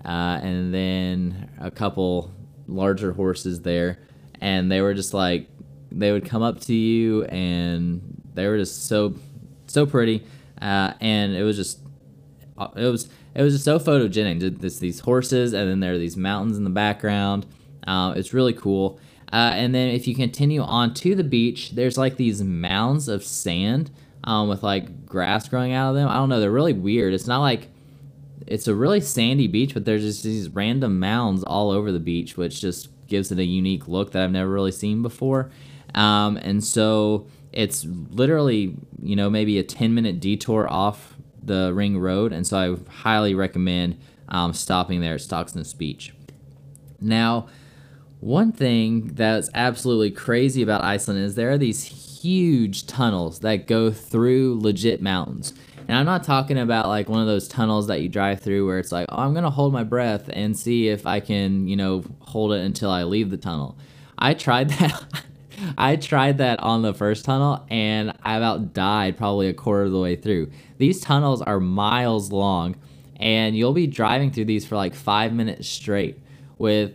uh, and then a couple larger horses there, and they were just like they would come up to you and they were just so so pretty, uh, and it was just uh, it was it was just so photogenic. These horses, and then there are these mountains in the background. Uh, it's really cool. Uh, and then if you continue on to the beach, there's like these mounds of sand um, with like grass growing out of them. I don't know. They're really weird. It's not like it's a really sandy beach, but there's just these random mounds all over the beach, which just gives it a unique look that I've never really seen before. Um, and so it's literally, you know, maybe a 10 minute detour off the ring road. And so I highly recommend um, stopping there at Stokksnes Beach. Now, one thing that's absolutely crazy about Iceland is there are these huge tunnels that go through legit mountains. And I'm not talking about like one of those tunnels that you drive through where it's like, oh, I'm going to hold my breath and see if I can, you know, hold it until I leave the tunnel. I tried that. I tried that on the first tunnel and I about died probably a quarter of the way through. These tunnels are miles long and you'll be driving through these for like five minutes straight with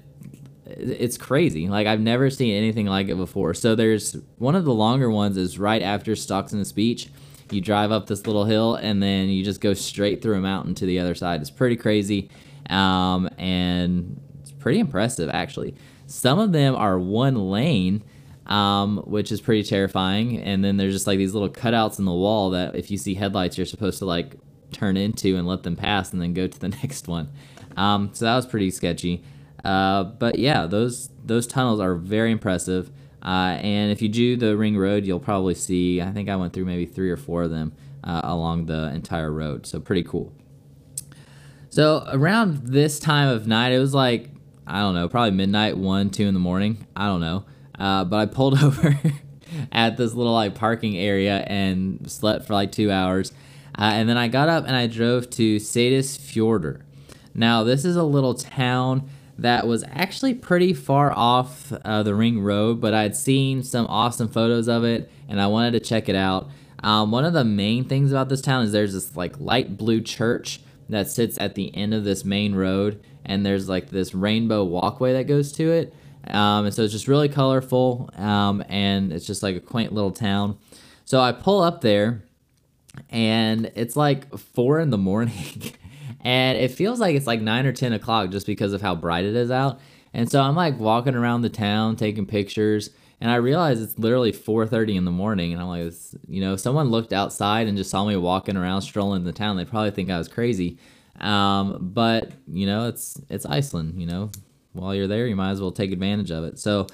it's crazy. Like I've never seen anything like it before. So there's one of the longer ones is right after Stokksnes Beach. You drive up this little hill and then you just go straight through a mountain to the other side. It's pretty crazy, um, and it's pretty impressive actually. Some of them are one lane, um, which is pretty terrifying. And then there's just like these little cutouts in the wall that if you see headlights, you're supposed to like turn into and let them pass and then go to the next one. Um, so that was pretty sketchy. Uh, but yeah, those those tunnels are very impressive. Uh, and if you do the ring road, you'll probably see. I think I went through maybe three or four of them uh, along the entire road. So pretty cool. So around this time of night, it was like I don't know, probably midnight, one, two in the morning. I don't know. Uh, but I pulled over at this little like parking area and slept for like two hours. Uh, and then I got up and I drove to Seyðisfjörður. Now this is a little town that was actually pretty far off uh, the ring road, but I'd seen some awesome photos of it and I wanted to check it out. Um, one of the main things about this town is there's this like light blue church that sits at the end of this main road, and there's like this rainbow walkway that goes to it. Um, and so it's just really colorful, um, and it's just like a quaint little town. So I pull up there, and it's like four in the morning. And it feels like it's like nine or ten o'clock just because of how bright it is out. And so I'm like walking around the town taking pictures, and I realize it's literally 4:30 in the morning, and I'm like, you know, if someone looked outside and just saw me walking around strolling the town, they'd probably think I was crazy. Um, but you know, it's it's Iceland. You know, while you're there, you might as well take advantage of it. So.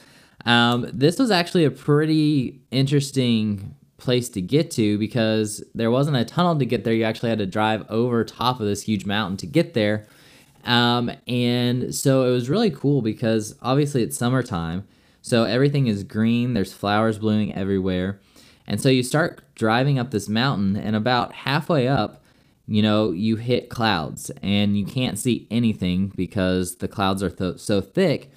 Um, this was actually a pretty interesting place to get to because there wasn't a tunnel to get there. You actually had to drive over top of this huge mountain to get there. Um, and so it was really cool because obviously it's summertime. So everything is green, there's flowers blooming everywhere. And so you start driving up this mountain, and about halfway up, you know, you hit clouds and you can't see anything because the clouds are th- so thick.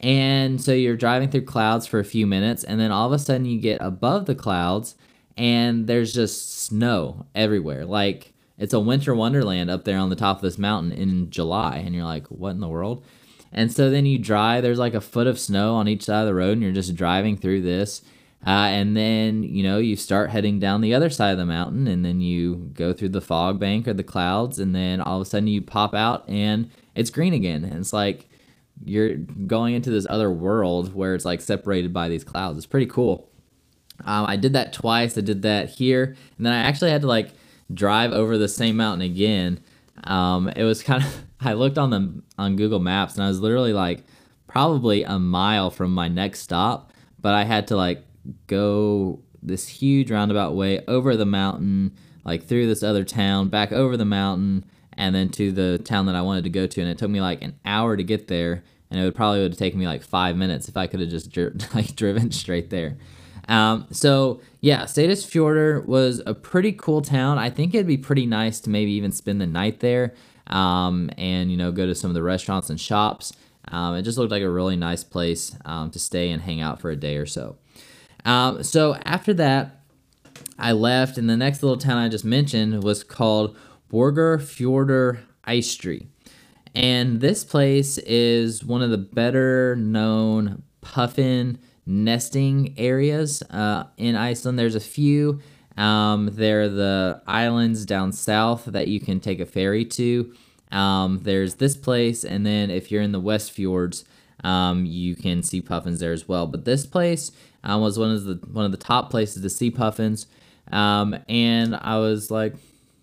And so you're driving through clouds for a few minutes, and then all of a sudden you get above the clouds, and there's just snow everywhere. Like it's a winter wonderland up there on the top of this mountain in July, and you're like, what in the world? And so then you drive. There's like a foot of snow on each side of the road, and you're just driving through this. Uh, and then you know you start heading down the other side of the mountain, and then you go through the fog bank or the clouds, and then all of a sudden you pop out, and it's green again. And it's like you're going into this other world where it's like separated by these clouds. It's pretty cool. Um, I did that twice. I did that here, and then I actually had to like drive over the same mountain again. Um, it was kind of. I looked on the on Google Maps, and I was literally like probably a mile from my next stop, but I had to like go this huge roundabout way over the mountain, like through this other town, back over the mountain, and then to the town that I wanted to go to. And it took me like an hour to get there, and it would probably would have taken me like five minutes if I could have just dri- like driven straight there. Um, so yeah, Seyðisfjörður was a pretty cool town. I think it'd be pretty nice to maybe even spend the night there, um, and you know go to some of the restaurants and shops. Um, it just looked like a really nice place um, to stay and hang out for a day or so. Um, so after that, I left, and the next little town I just mentioned was called Borgarfjörður Eystri. And this place is one of the better known puffin nesting areas uh, in Iceland. There's a few. Um, there are the islands down south that you can take a ferry to. Um, there's this place, and then if you're in the West Fjords, um, you can see puffins there as well. But this place um, was one of the one of the top places to see puffins, um, and I was like,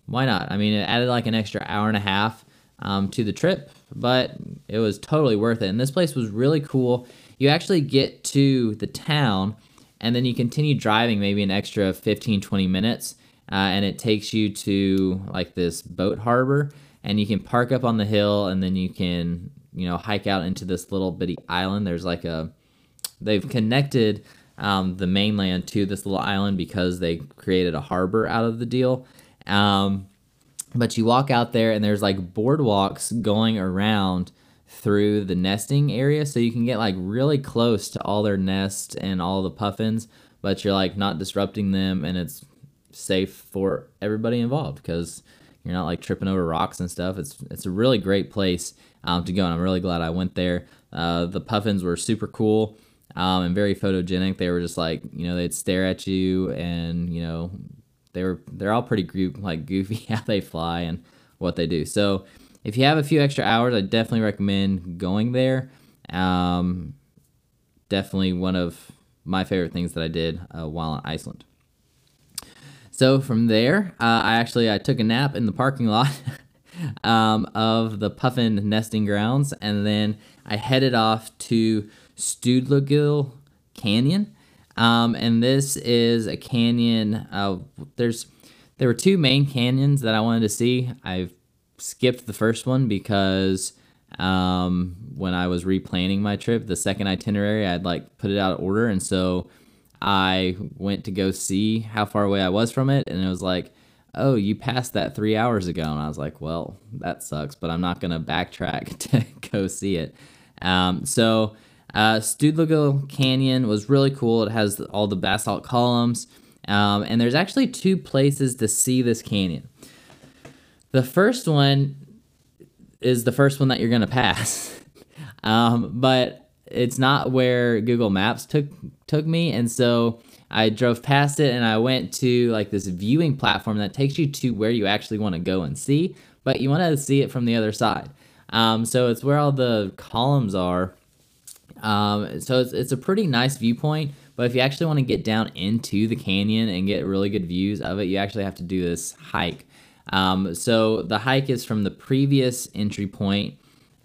why not? I mean, it added like an extra hour and a half um, to the trip, but it was totally worth it. And this place was really cool you actually get to the town and then you continue driving maybe an extra 15 20 minutes uh, and it takes you to like this boat harbor and you can park up on the hill and then you can you know hike out into this little bitty island. There's like a they've connected um, the mainland to this little island because they created a harbor out of the deal. Um, but you walk out there and there's like boardwalks going around through the nesting area so you can get like really close to all their nests and all the puffins but you're like not disrupting them and it's safe for everybody involved because you're not like tripping over rocks and stuff. It's it's a really great place um, to go and i'm really glad i went there. Uh, the puffins were super cool um, and very photogenic. They were just like you know they'd stare at you and you know they were they're all pretty group like goofy how they fly and what they do. So if you have a few extra hours, I definitely recommend going there. Um, definitely one of my favorite things that I did uh, while in Iceland. So from there, uh, I actually I took a nap in the parking lot um, of the puffin nesting grounds, and then I headed off to Stuðlagil Canyon. Um, and this is a canyon. Uh, there's there were two main canyons that I wanted to see. I skipped the first one because um, when I was replanning my trip, the second itinerary, I'd like put it out of order, and so I went to go see how far away I was from it, and it was like, oh, you passed that three hours ago, and I was like, well, that sucks, but I'm not gonna backtrack to go see it. Um, so uh, Stuðlagil Canyon was really cool. It has all the basalt columns, um, and there's actually two places to see this canyon. The first one is the first one that you're gonna pass, um, but it's not where Google Maps took took me, and so I drove past it and I went to like this viewing platform that takes you to where you actually want to go and see, but you want to see it from the other side. Um, so it's where all the columns are um, so it's, it's a pretty nice viewpoint, but if you actually want to get down into the canyon and get really good views of it, you actually have to do this hike. Um, so the hike is from the previous entry point,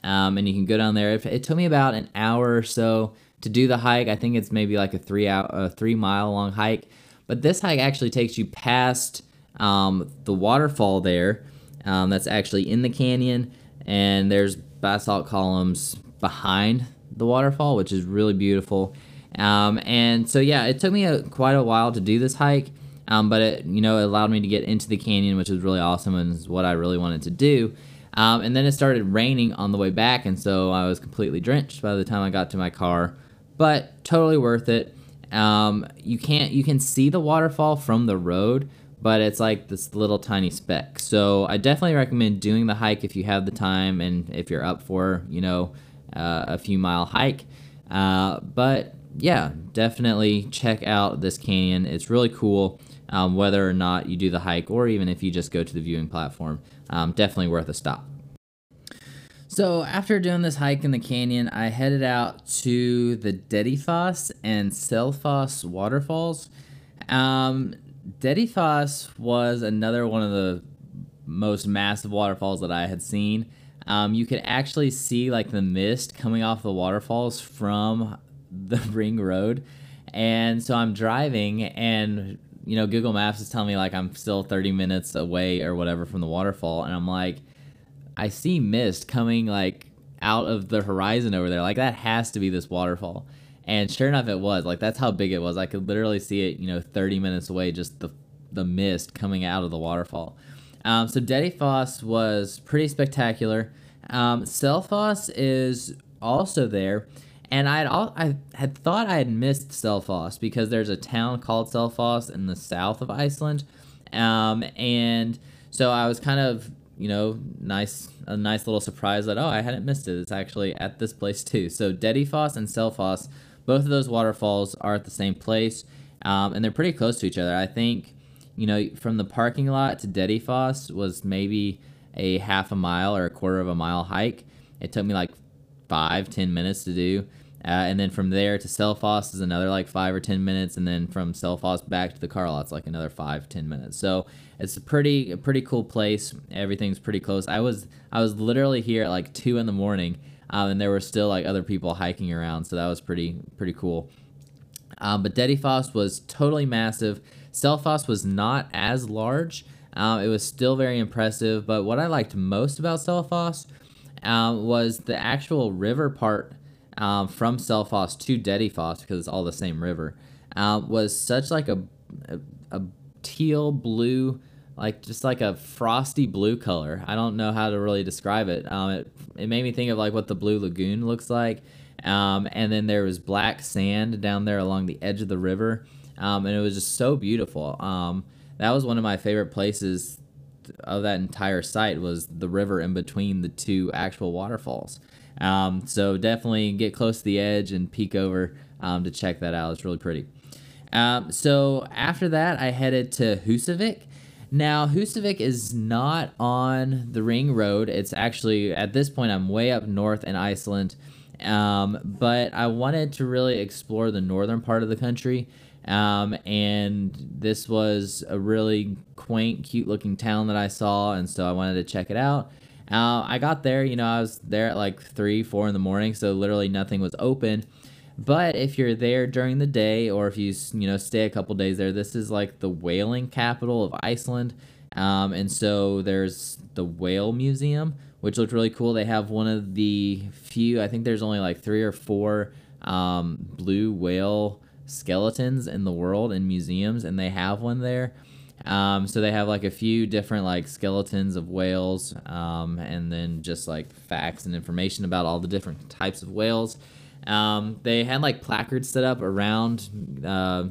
um, and you can go down there. It, it, took me about an hour or so to do the hike. I think it's maybe like a three out, a three mile long hike, but this hike actually takes you past um, the waterfall there. Um, that's actually in the canyon, and there's basalt columns behind the waterfall, which is really beautiful. Um, and so yeah, it took me a, quite a while to do this hike, um, but it you know it allowed me to get into the canyon, which is really awesome and is what I really wanted to do. Um, and then it started raining on the way back, and so I was completely drenched by the time I got to my car. But totally worth it. Um, you can't you can see the waterfall from the road, but it's like this little tiny speck. So I definitely recommend doing the hike if you have the time and if you're up for you know uh, a few mile hike. Uh, but yeah, definitely check out this canyon. It's really cool. Um, whether or not you do the hike, or even if you just go to the viewing platform, um, definitely worth a stop. So after doing this hike in the canyon, I headed out to the Dettifoss and Selfoss waterfalls. Um, Dettifoss was another one of the most massive waterfalls that I had seen um, you could actually see like the mist coming off the waterfalls from the ring road. And so I'm driving and you know Google Maps is telling me like I'm still 30 minutes away or whatever from the waterfall and I'm like I see mist coming like out of the horizon over there. Like that has to be this waterfall. And sure enough it was. Like that's how big it was. I could literally see it, you know, 30 minutes away just the the mist coming out of the waterfall. Um, so Dettifoss was pretty spectacular. Um, Selfoss is also there, and I had all, I had thought I had missed Selfoss because there's a town called Selfoss in the south of Iceland, um, and so I was kind of you know nice a nice little surprise that oh I hadn't missed it. It's actually at this place too. So Dettifoss and Selfoss, both of those waterfalls are at the same place, um, and they're pretty close to each other. I think you know from the parking lot to Dettifoss was maybe a half a mile or a quarter of a mile hike. It took me like five, ten minutes to do. Uh, and then from there to Selfoss is another like five or ten minutes, and then from Selfoss back to the car lot's like another five, ten minutes. So it's a pretty, a pretty cool place. Everything's pretty close. I was, I was literally here at like two in the morning, um, and there were still like other people hiking around, so that was pretty, pretty cool. Um, but Dettifoss was totally massive. Selfoss was not as large. Um, it was still very impressive, but what I liked most about Selfoss um, was the actual river part um, from Selfoss to Dettifoss, because it's all the same river, uh, was such like a, a, a teal blue like just like a frosty blue color. I don't know how to really describe it. Um, it it made me think of like what the Blue Lagoon looks like. Um, and then there was black sand down there along the edge of the river, um, and it was just so beautiful. Um, that was one of my favorite places of that entire site was the river in between the two actual waterfalls. Um, so definitely get close to the edge and peek over um, to check that out. It's really pretty. Um, so after that, I headed to Husavik. Now, Husavik is not on the ring road. It's actually, at this point, I'm way up north in Iceland. Um, but I wanted to really explore the northern part of the country. Um, and this was a really quaint, cute looking town that I saw. And so I wanted to check it out. Uh, I got there, you know, I was there at like three, four in the morning. So literally nothing was open. But if you're there during the day, or if you you know stay a couple days there, this is like the whaling capital of Iceland, um, and so there's the whale museum, which looked really cool. They have one of the few, I think there's only like three or four um, blue whale skeletons in the world in museums, and they have one there. Um, so they have like a few different like skeletons of whales, um, and then just like facts and information about all the different types of whales. Um, they had like placards set up around uh,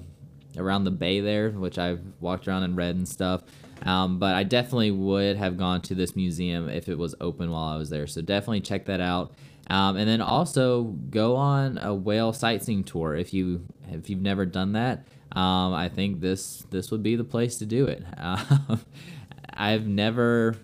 around the bay there, which I've walked around and read and stuff. Um, but I definitely would have gone to this museum if it was open while I was there. So definitely check that out. Um, and then also go on a whale sightseeing tour if you if you've never done that. Um, I think this this would be the place to do it. Uh, I've never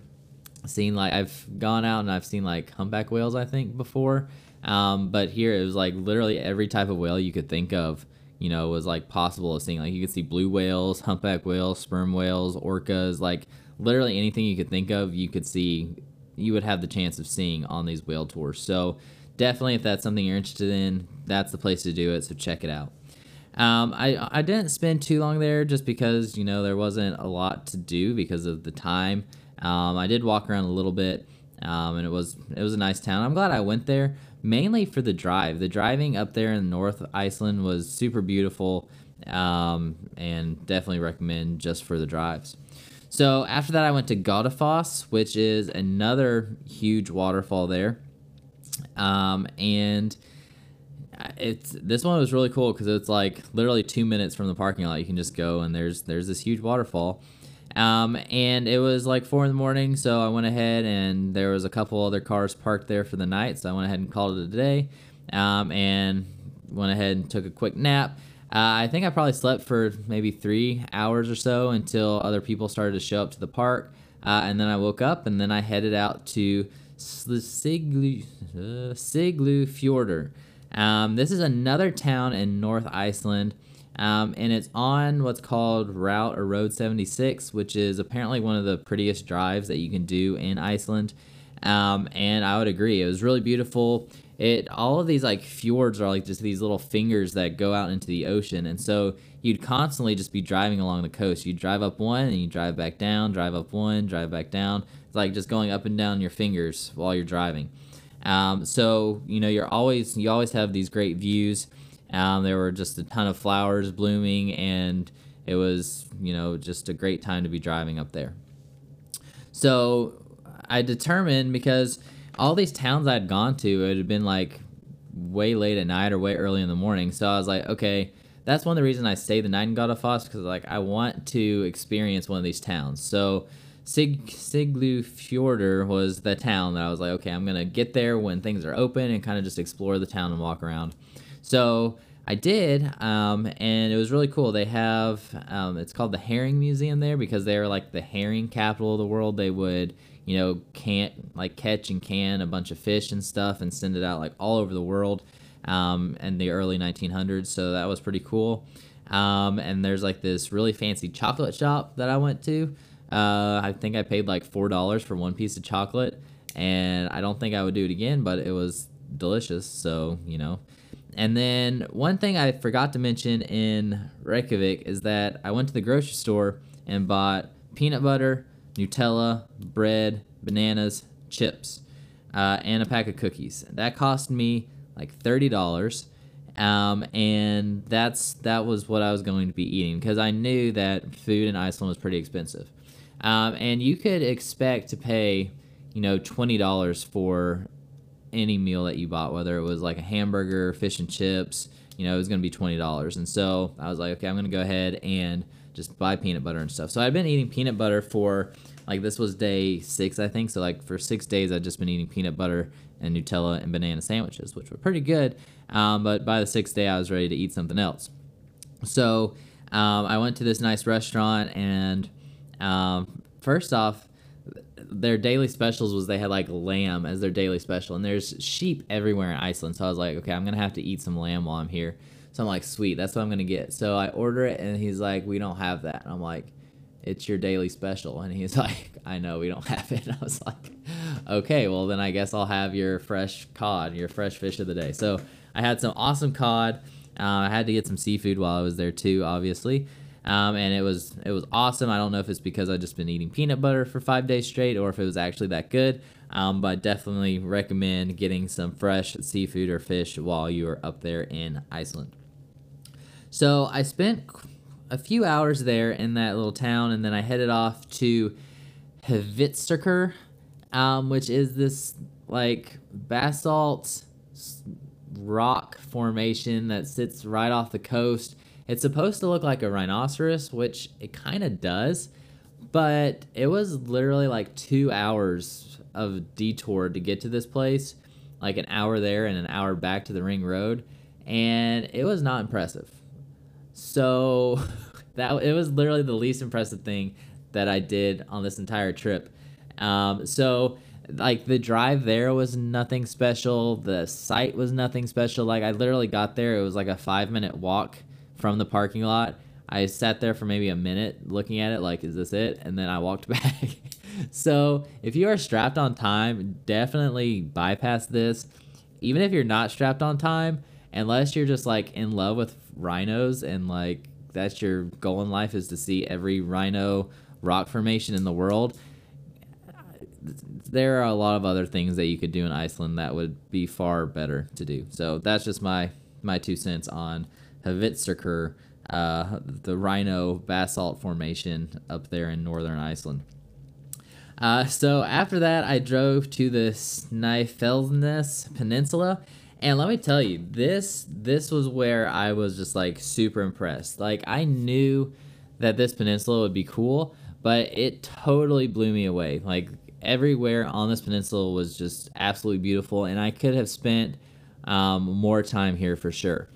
seen like I've gone out and I've seen like humpback whales I think before, um, but here it was like literally every type of whale you could think of, you know, was like possible of seeing. Like you could see blue whales, humpback whales, sperm whales, orcas, like literally anything you could think of, you could see, you would have the chance of seeing on these whale tours. So definitely, if that's something you're interested in, that's the place to do it. So check it out. Um, I I didn't spend too long there just because you know there wasn't a lot to do because of the time. Um, I did walk around a little bit, um, and it was it was a nice town. I'm glad I went there mainly for the drive. The driving up there in the North of Iceland was super beautiful, um, and definitely recommend just for the drives. So after that, I went to Godafoss, which is another huge waterfall there, um, and it's this one was really cool because it's like literally two minutes from the parking lot. You can just go and there's there's this huge waterfall. Um, and it was like four in the morning, so I went ahead and there was a couple other cars parked there for the night, so I went ahead and called it a day, um, and went ahead and took a quick nap. Uh, I think I probably slept for maybe three hours or so until other people started to show up to the park, uh, and then I woke up and then I headed out to Siglu uh, Siglu Fjordur. Um, this is another town in North Iceland. Um, and it's on what's called Route or Road 76, which is apparently one of the prettiest drives that you can do in Iceland. Um, and I would agree, it was really beautiful. It all of these like fjords are like just these little fingers that go out into the ocean, and so you'd constantly just be driving along the coast. You drive up one and you drive back down, drive up one, drive back down. It's like just going up and down your fingers while you're driving. Um, so you know you're always you always have these great views. Um, there were just a ton of flowers blooming, and it was, you know, just a great time to be driving up there. So I determined because all these towns I'd gone to, it had been like way late at night or way early in the morning. So I was like, okay, that's one of the reasons I stayed the night in Godafoss because like I want to experience one of these towns. So Sig Siglufjordur was the town that I was like, okay, I'm gonna get there when things are open and kind of just explore the town and walk around. So I did, um, and it was really cool. They have um, it's called the Herring Museum there because they're like the herring capital of the world. They would you know can't like catch and can a bunch of fish and stuff and send it out like all over the world um, in the early 1900s. So that was pretty cool. Um, and there's like this really fancy chocolate shop that I went to. Uh, I think I paid like four dollars for one piece of chocolate, and I don't think I would do it again, but it was delicious. So you know. And then one thing I forgot to mention in Reykjavik is that I went to the grocery store and bought peanut butter, Nutella, bread, bananas, chips, uh, and a pack of cookies. That cost me like thirty dollars, um, and that's that was what I was going to be eating because I knew that food in Iceland was pretty expensive. Um, and you could expect to pay, you know, twenty dollars for any meal that you bought, whether it was like a hamburger, fish and chips. You know, it was going to be twenty dollars. And so I was like, okay, I'm going to go ahead and just buy peanut butter and stuff. So I've been eating peanut butter for like this was day six, I think. So like for six days, I've just been eating peanut butter and Nutella and banana sandwiches, which were pretty good. Um, but by the sixth day, I was ready to eat something else. So um, I went to this nice restaurant, and um, first off, their daily specials was they had like lamb as their daily special, and there's sheep everywhere in Iceland. So I was like, okay, I'm gonna have to eat some lamb while I'm here. So I'm like, sweet, that's what I'm gonna get. So I order it, and he's like, we don't have that. And I'm like, it's your daily special. And he's like, I know we don't have it. And I was like, okay, well then I guess I'll have your fresh cod, your fresh fish of the day. So I had some awesome cod. Uh, I had to get some seafood while I was there too, obviously. Um, and it was it was awesome. I don't know if it's because I've just been eating peanut butter for five days straight, or if it was actually that good. Um, but definitely recommend getting some fresh seafood or fish while you are up there in Iceland. So I spent a few hours there in that little town, and then I headed off to Hvitserkur, um, which is this like basalt rock formation that sits right off the coast. It's supposed to look like a rhinoceros, which it kind of does, but it was literally like two hours of detour to get to this place, like an hour there and an hour back to the ring road, and it was not impressive. So that it was literally the least impressive thing that I did on this entire trip. Um, so like the drive there was nothing special. The site was nothing special. Like I literally got there. It was like a five minute walk from the parking lot. I sat there for maybe a minute looking at it, like, is this it? And then I walked back. so if you are strapped on time, definitely bypass this. Even if you're not strapped on time, unless you're just like in love with rhinos and like that's your goal in life is to see every rhino rock formation in the world there are a lot of other things that you could do in Iceland that would be far better to do. So that's just my my two cents on Hvitserkur, uh, the rhino basalt formation up there in northern Iceland. Uh, so after that, I drove to the Snæfellsnes Peninsula, and let me tell you, this this was where I was just like super impressed. Like I knew that this peninsula would be cool, but it totally blew me away. Like everywhere on this peninsula was just absolutely beautiful, and I could have spent um, more time here for sure.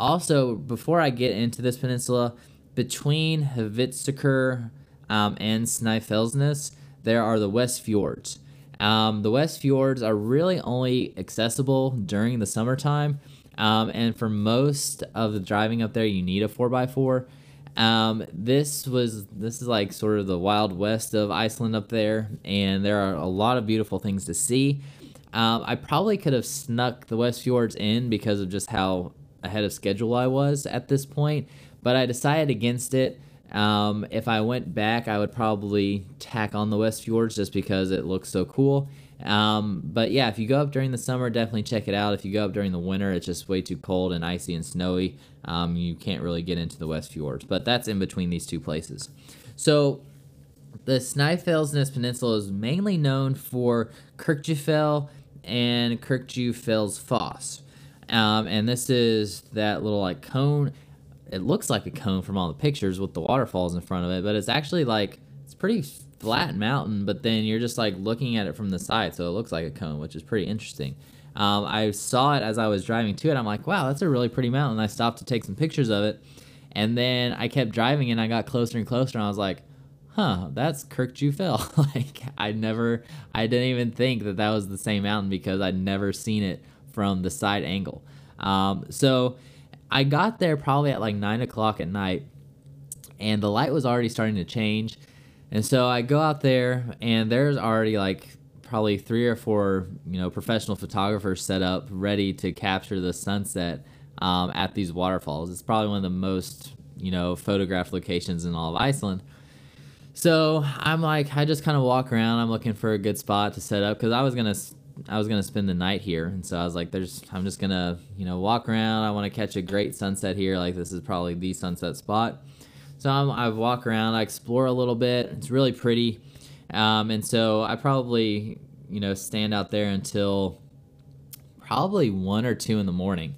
Also, before I get into this peninsula, between Hvitserkur um, and Snæfellsnes, there are the West Fjords. Um, the West Fjords are really only accessible during the summertime, um, and for most of the driving up there, you need a 4x4. Um, this was this is like sort of the wild west of Iceland up there, and there are a lot of beautiful things to see. Um, I probably could have snuck the West Fjords in because of just how ahead of schedule I was at this point, but I decided against it. Um, if I went back, I would probably tack on the West Fjords just because it looks so cool. Um, but yeah, if you go up during the summer, definitely check it out. If you go up during the winter, it's just way too cold and icy and snowy. Um, you can't really get into the West Fjords, but that's in between these two places. So the Snæfellsnes Peninsula is mainly known for Kirkjufell and Kirkjufellsfoss. Um, and this is that little like cone. It looks like a cone from all the pictures with the waterfalls in front of it, but it's actually like it's pretty flat mountain. But then you're just like looking at it from the side, so it looks like a cone, which is pretty interesting. Um, I saw it as I was driving to it. I'm like, wow, that's a really pretty mountain. I stopped to take some pictures of it, and then I kept driving and I got closer and closer. And I was like, huh, that's Kirkjufell. like I never, I didn't even think that that was the same mountain because I'd never seen it from the side angle. Um, so I got there probably at like nine o'clock at night, and the light was already starting to change. And so I go out there, and there's already like probably three or four, you know, professional photographers set up ready to capture the sunset um, at these waterfalls. It's probably one of the most, you know, photographed locations in all of Iceland. So I'm like, I just kind of walk around. I'm looking for a good spot to set up because I was gonna I was gonna spend the night here, and so I was like, "There's, I'm just gonna, you know, walk around. I want to catch a great sunset here. Like this is probably the sunset spot." So I'm, I walk around, I explore a little bit. It's really pretty, um, and so I probably you know stand out there until probably one or two in the morning,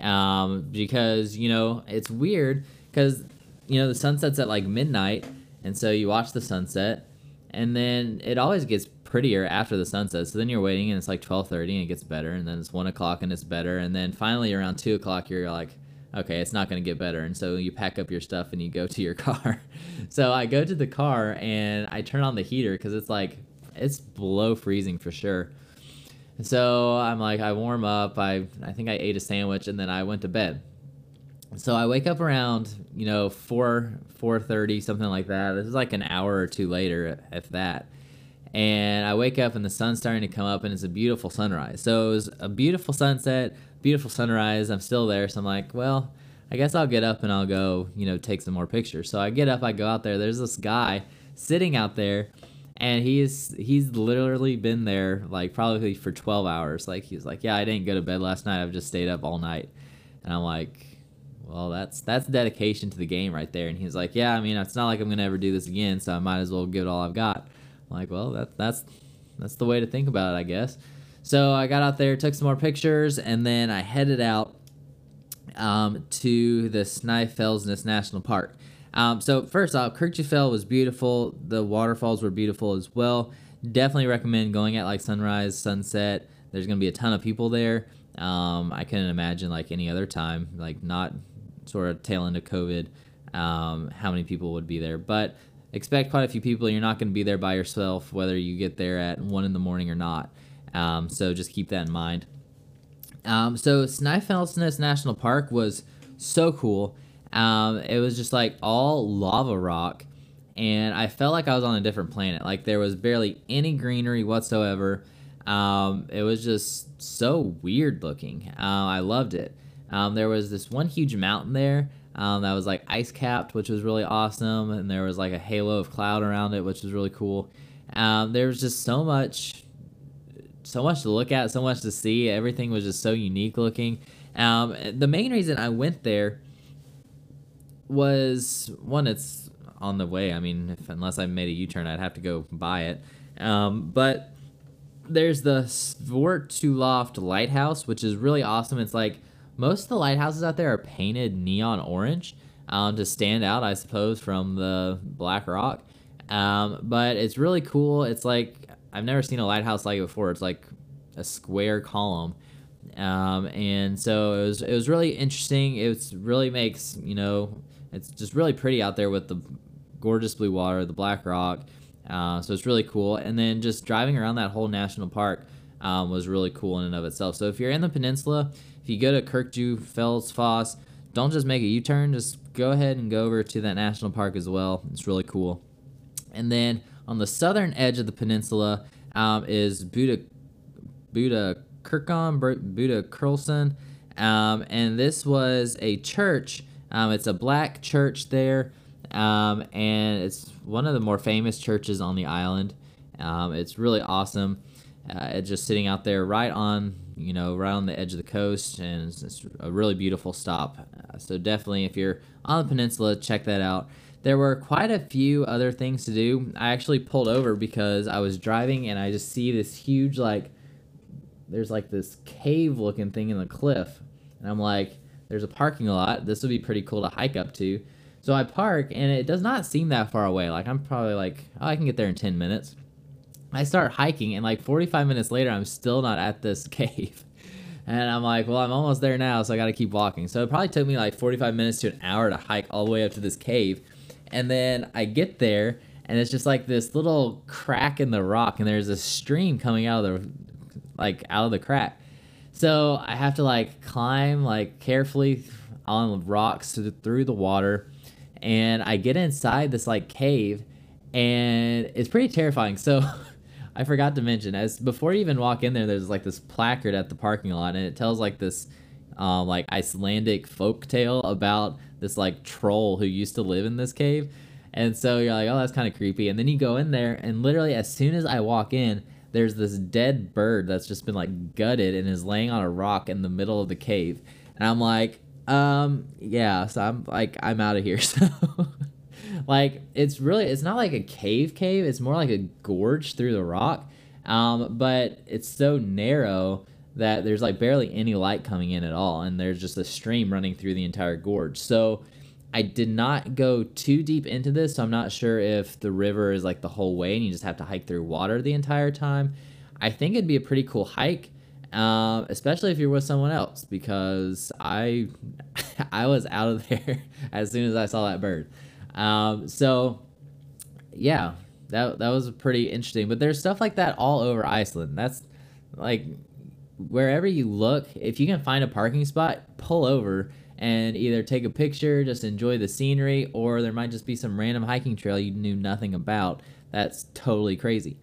um, because you know it's weird because you know the sunset's at like midnight, and so you watch the sunset, and then it always gets prettier after the sunset. So then you're waiting, and it's like twelve thirty, and it gets better, and then it's one o'clock, and it's better, and then finally around two o'clock, you're like okay, it's not going to get better. And so you pack up your stuff and you go to your car. so I go to the car and I turn on the heater because it's like, it's below freezing for sure. And so I'm like, I warm up. I, I think I ate a sandwich and then I went to bed. So I wake up around, you know, 4, 4.30, something like that. This is like an hour or two later, if that. And I wake up and the sun's starting to come up and it's a beautiful sunrise. So it was a beautiful sunset, beautiful sunrise. I'm still there. So I'm like, well, I guess I'll get up and I'll go, you know, take some more pictures. So I get up, I go out there. There's this guy sitting out there and he's he's literally been there like probably for 12 hours like he's like yeah i didn't go to bed last night i've just stayed up all night and i'm like well that's that's dedication to the game right there and he's like yeah i mean it's not like i'm gonna ever do this again so i might as well give it all i've got like well that that's that's the way to think about it i guess so i got out there took some more pictures and then i headed out um, to the Snæfellsnes National Park. Um, so first off, Kirkjufell was beautiful. The waterfalls were beautiful as well. Definitely recommend going at like sunrise, sunset. There's gonna be a ton of people there. Um, I couldn't imagine like any other time, like not sort of tail end of COVID, um, how many people would be there. But expect quite a few people. You're not going to be there by yourself, whether you get there at one in the morning or not. Um, so just keep that in mind. Um, so Snæfellsnes National Park was so cool. Um, it was just like all lava rock, and I felt like I was on a different planet. Like there was barely any greenery whatsoever. Um, it was just so weird looking. Uh, I loved it. Um, there was this one huge mountain there um, that was like ice capped, which was really awesome, and there was like a halo of cloud around it, which was really cool. Um, there was just so much so much to look at, so much to see. Everything was just so unique looking. Um, the main reason I went there was one, it's on the way. I mean, if, unless I made a U turn, I'd have to go buy it. Um, but there's the Svörtuloft Lighthouse, which is really awesome. It's like most of the lighthouses out there are painted neon orange um, to stand out, I suppose, from the black rock. Um, but it's really cool. It's like I've never seen a lighthouse like it before. It's like a square column. Um, and so it was it was really interesting. It really makes you know it's just really pretty out there with the gorgeous blue water, the black rock. Uh, so it's really cool. And then just driving around that whole national park um, was really cool in and of itself. So if you're in the peninsula, if you go to Kirkjufellsfoss, don't just make a U-turn. Just go ahead and go over to that national park as well. It's really cool. And then on the southern edge of the peninsula um, is Buddha Buddha Kirkon, Buddha Curlson, um, and this was a church. Um, it's a black church there, um, and it's one of the more famous churches on the island. Um, it's really awesome. Uh, it's just sitting out there right on you know right on the edge of the coast and it's, it's a really beautiful stop uh, so definitely if you're on the peninsula check that out there were quite a few other things to do. I actually pulled over because I was driving and I just see this huge like there's like this cave looking thing in the cliff. And I'm like, there's a parking lot. This would be pretty cool to hike up to. So I park and it does not seem that far away. Like I'm probably like, oh, I can get there in 10 minutes. I start hiking and like 45 minutes later I'm still not at this cave. And I'm like, well, I'm almost there now, so I got to keep walking. So it probably took me like 45 minutes to an hour to hike all the way up to this cave and then I get there and it's just like this little crack in the rock and there's a stream coming out of the like out of the crack. So I have to like climb like carefully on rocks through the water and I get inside this like cave and it's pretty terrifying. So I forgot to mention as before you even walk in there there's like this placard at the parking lot and it tells like this um, like Icelandic folk tale about this like troll who used to live in this cave. And so you're like, oh, that's kind of creepy. And then you go in there, and literally, as soon as I walk in, there's this dead bird that's just been like gutted and is laying on a rock in the middle of the cave. And I'm like, um, yeah. So I'm like, I'm out of here. So like it's really it's not like a cave cave. It's more like a gorge through the rock. Um, but it's so narrow that there's like barely any light coming in at all, and there's just a stream running through the entire gorge. So I did not go too deep into this, so I'm not sure if the river is like the whole way and you just have to hike through water the entire time. I think it'd be a pretty cool hike, uh, especially if you're with someone else, because I I was out of there as soon as I saw that bird. Um, so yeah, that that was pretty interesting. But there's stuff like that all over Iceland. That's like wherever you look, if you can find a parking spot, pull over and either take a picture, just enjoy the scenery, or there might just be some random hiking trail you knew nothing about. That's totally crazy.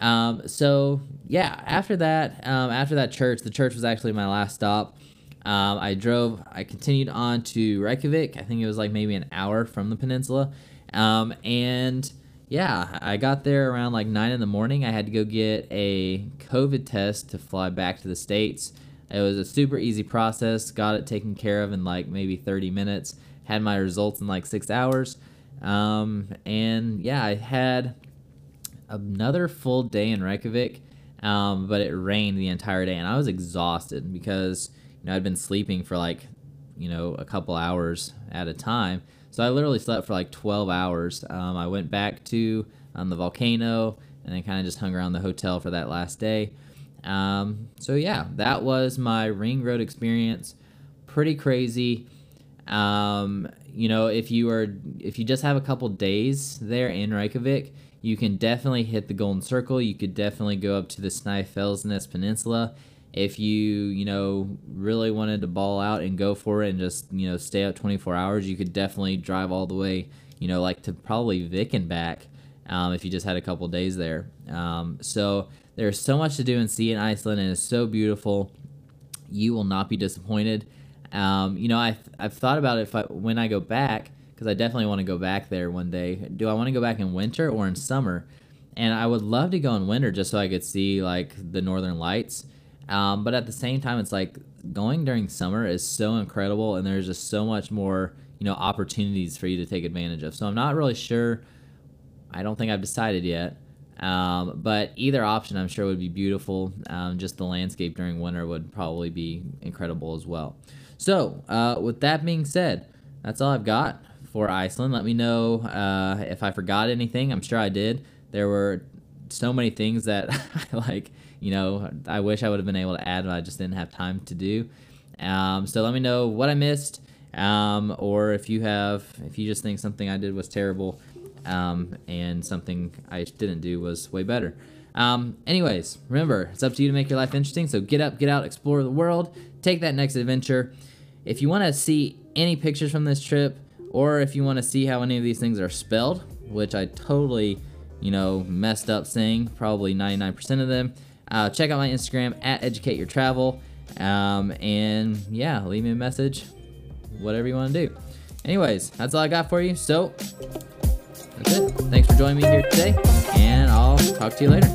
Um, so yeah, after that, um, after that church, the church was actually my last stop. Um, I drove, I continued on to Reykjavik. I think it was like maybe an hour from the peninsula. Um, and yeah, I got there around like nine in the morning. I had to go get a COVID test to fly back to the States. It was a super easy process. Got it taken care of in like maybe 30 minutes. Had my results in like six hours. Um, and yeah, I had another full day in Reykjavik, um, but it rained the entire day, and I was exhausted because know I'd been sleeping for like you know a couple hours at a time. So I literally slept for like 12 hours. Um, I went back to um, the volcano and then kind of just hung around the hotel for that last day. Um, so yeah, that was my ring road experience. Pretty crazy. Um, you know, if you are if you just have a couple days there in Reykjavik, you can definitely hit the Golden Circle. You could definitely go up to the Snæfellsnes Peninsula. If you, you know, really wanted to ball out and go for it and just, you know, stay up 24 hours, you could definitely drive all the way, you know, like to probably Vik and back um, if you just had a couple days there. Um, so there's so much to do and see in Iceland, and it's so beautiful. You will not be disappointed. Um, you know, I I've thought about it if I, when I go back because I definitely want to go back there one day. Do I want to go back in winter or in summer? And I would love to go in winter just so I could see like the northern lights. Um, but at the same time, it's like going during summer is so incredible, and there's just so much more you know opportunities for you to take advantage of. So I'm not really sure. I don't think I've decided yet. Um, but either option, I'm sure, would be beautiful. Um, just the landscape during winter would probably be incredible as well. So, uh, with that being said, that's all I've got for Iceland. Let me know uh, if I forgot anything. I'm sure I did. There were so many things that I like, you know, I wish I would have been able to add, but I just didn't have time to do. Um, so let me know what I missed, um, or if you have, if you just think something I did was terrible um, and something I didn't do was way better. Um, anyways, remember, it's up to you to make your life interesting. So get up, get out, explore the world, take that next adventure. If you want to see any pictures from this trip, or if you want to see how any of these things are spelled, which I totally, you know, messed up saying, probably 99% of them, uh, check out my Instagram at Educate Your Travel. Um, and yeah, leave me a message, whatever you want to do. Anyways, that's all I got for you. So that's it. Thanks for joining me here today, and I'll talk to you later.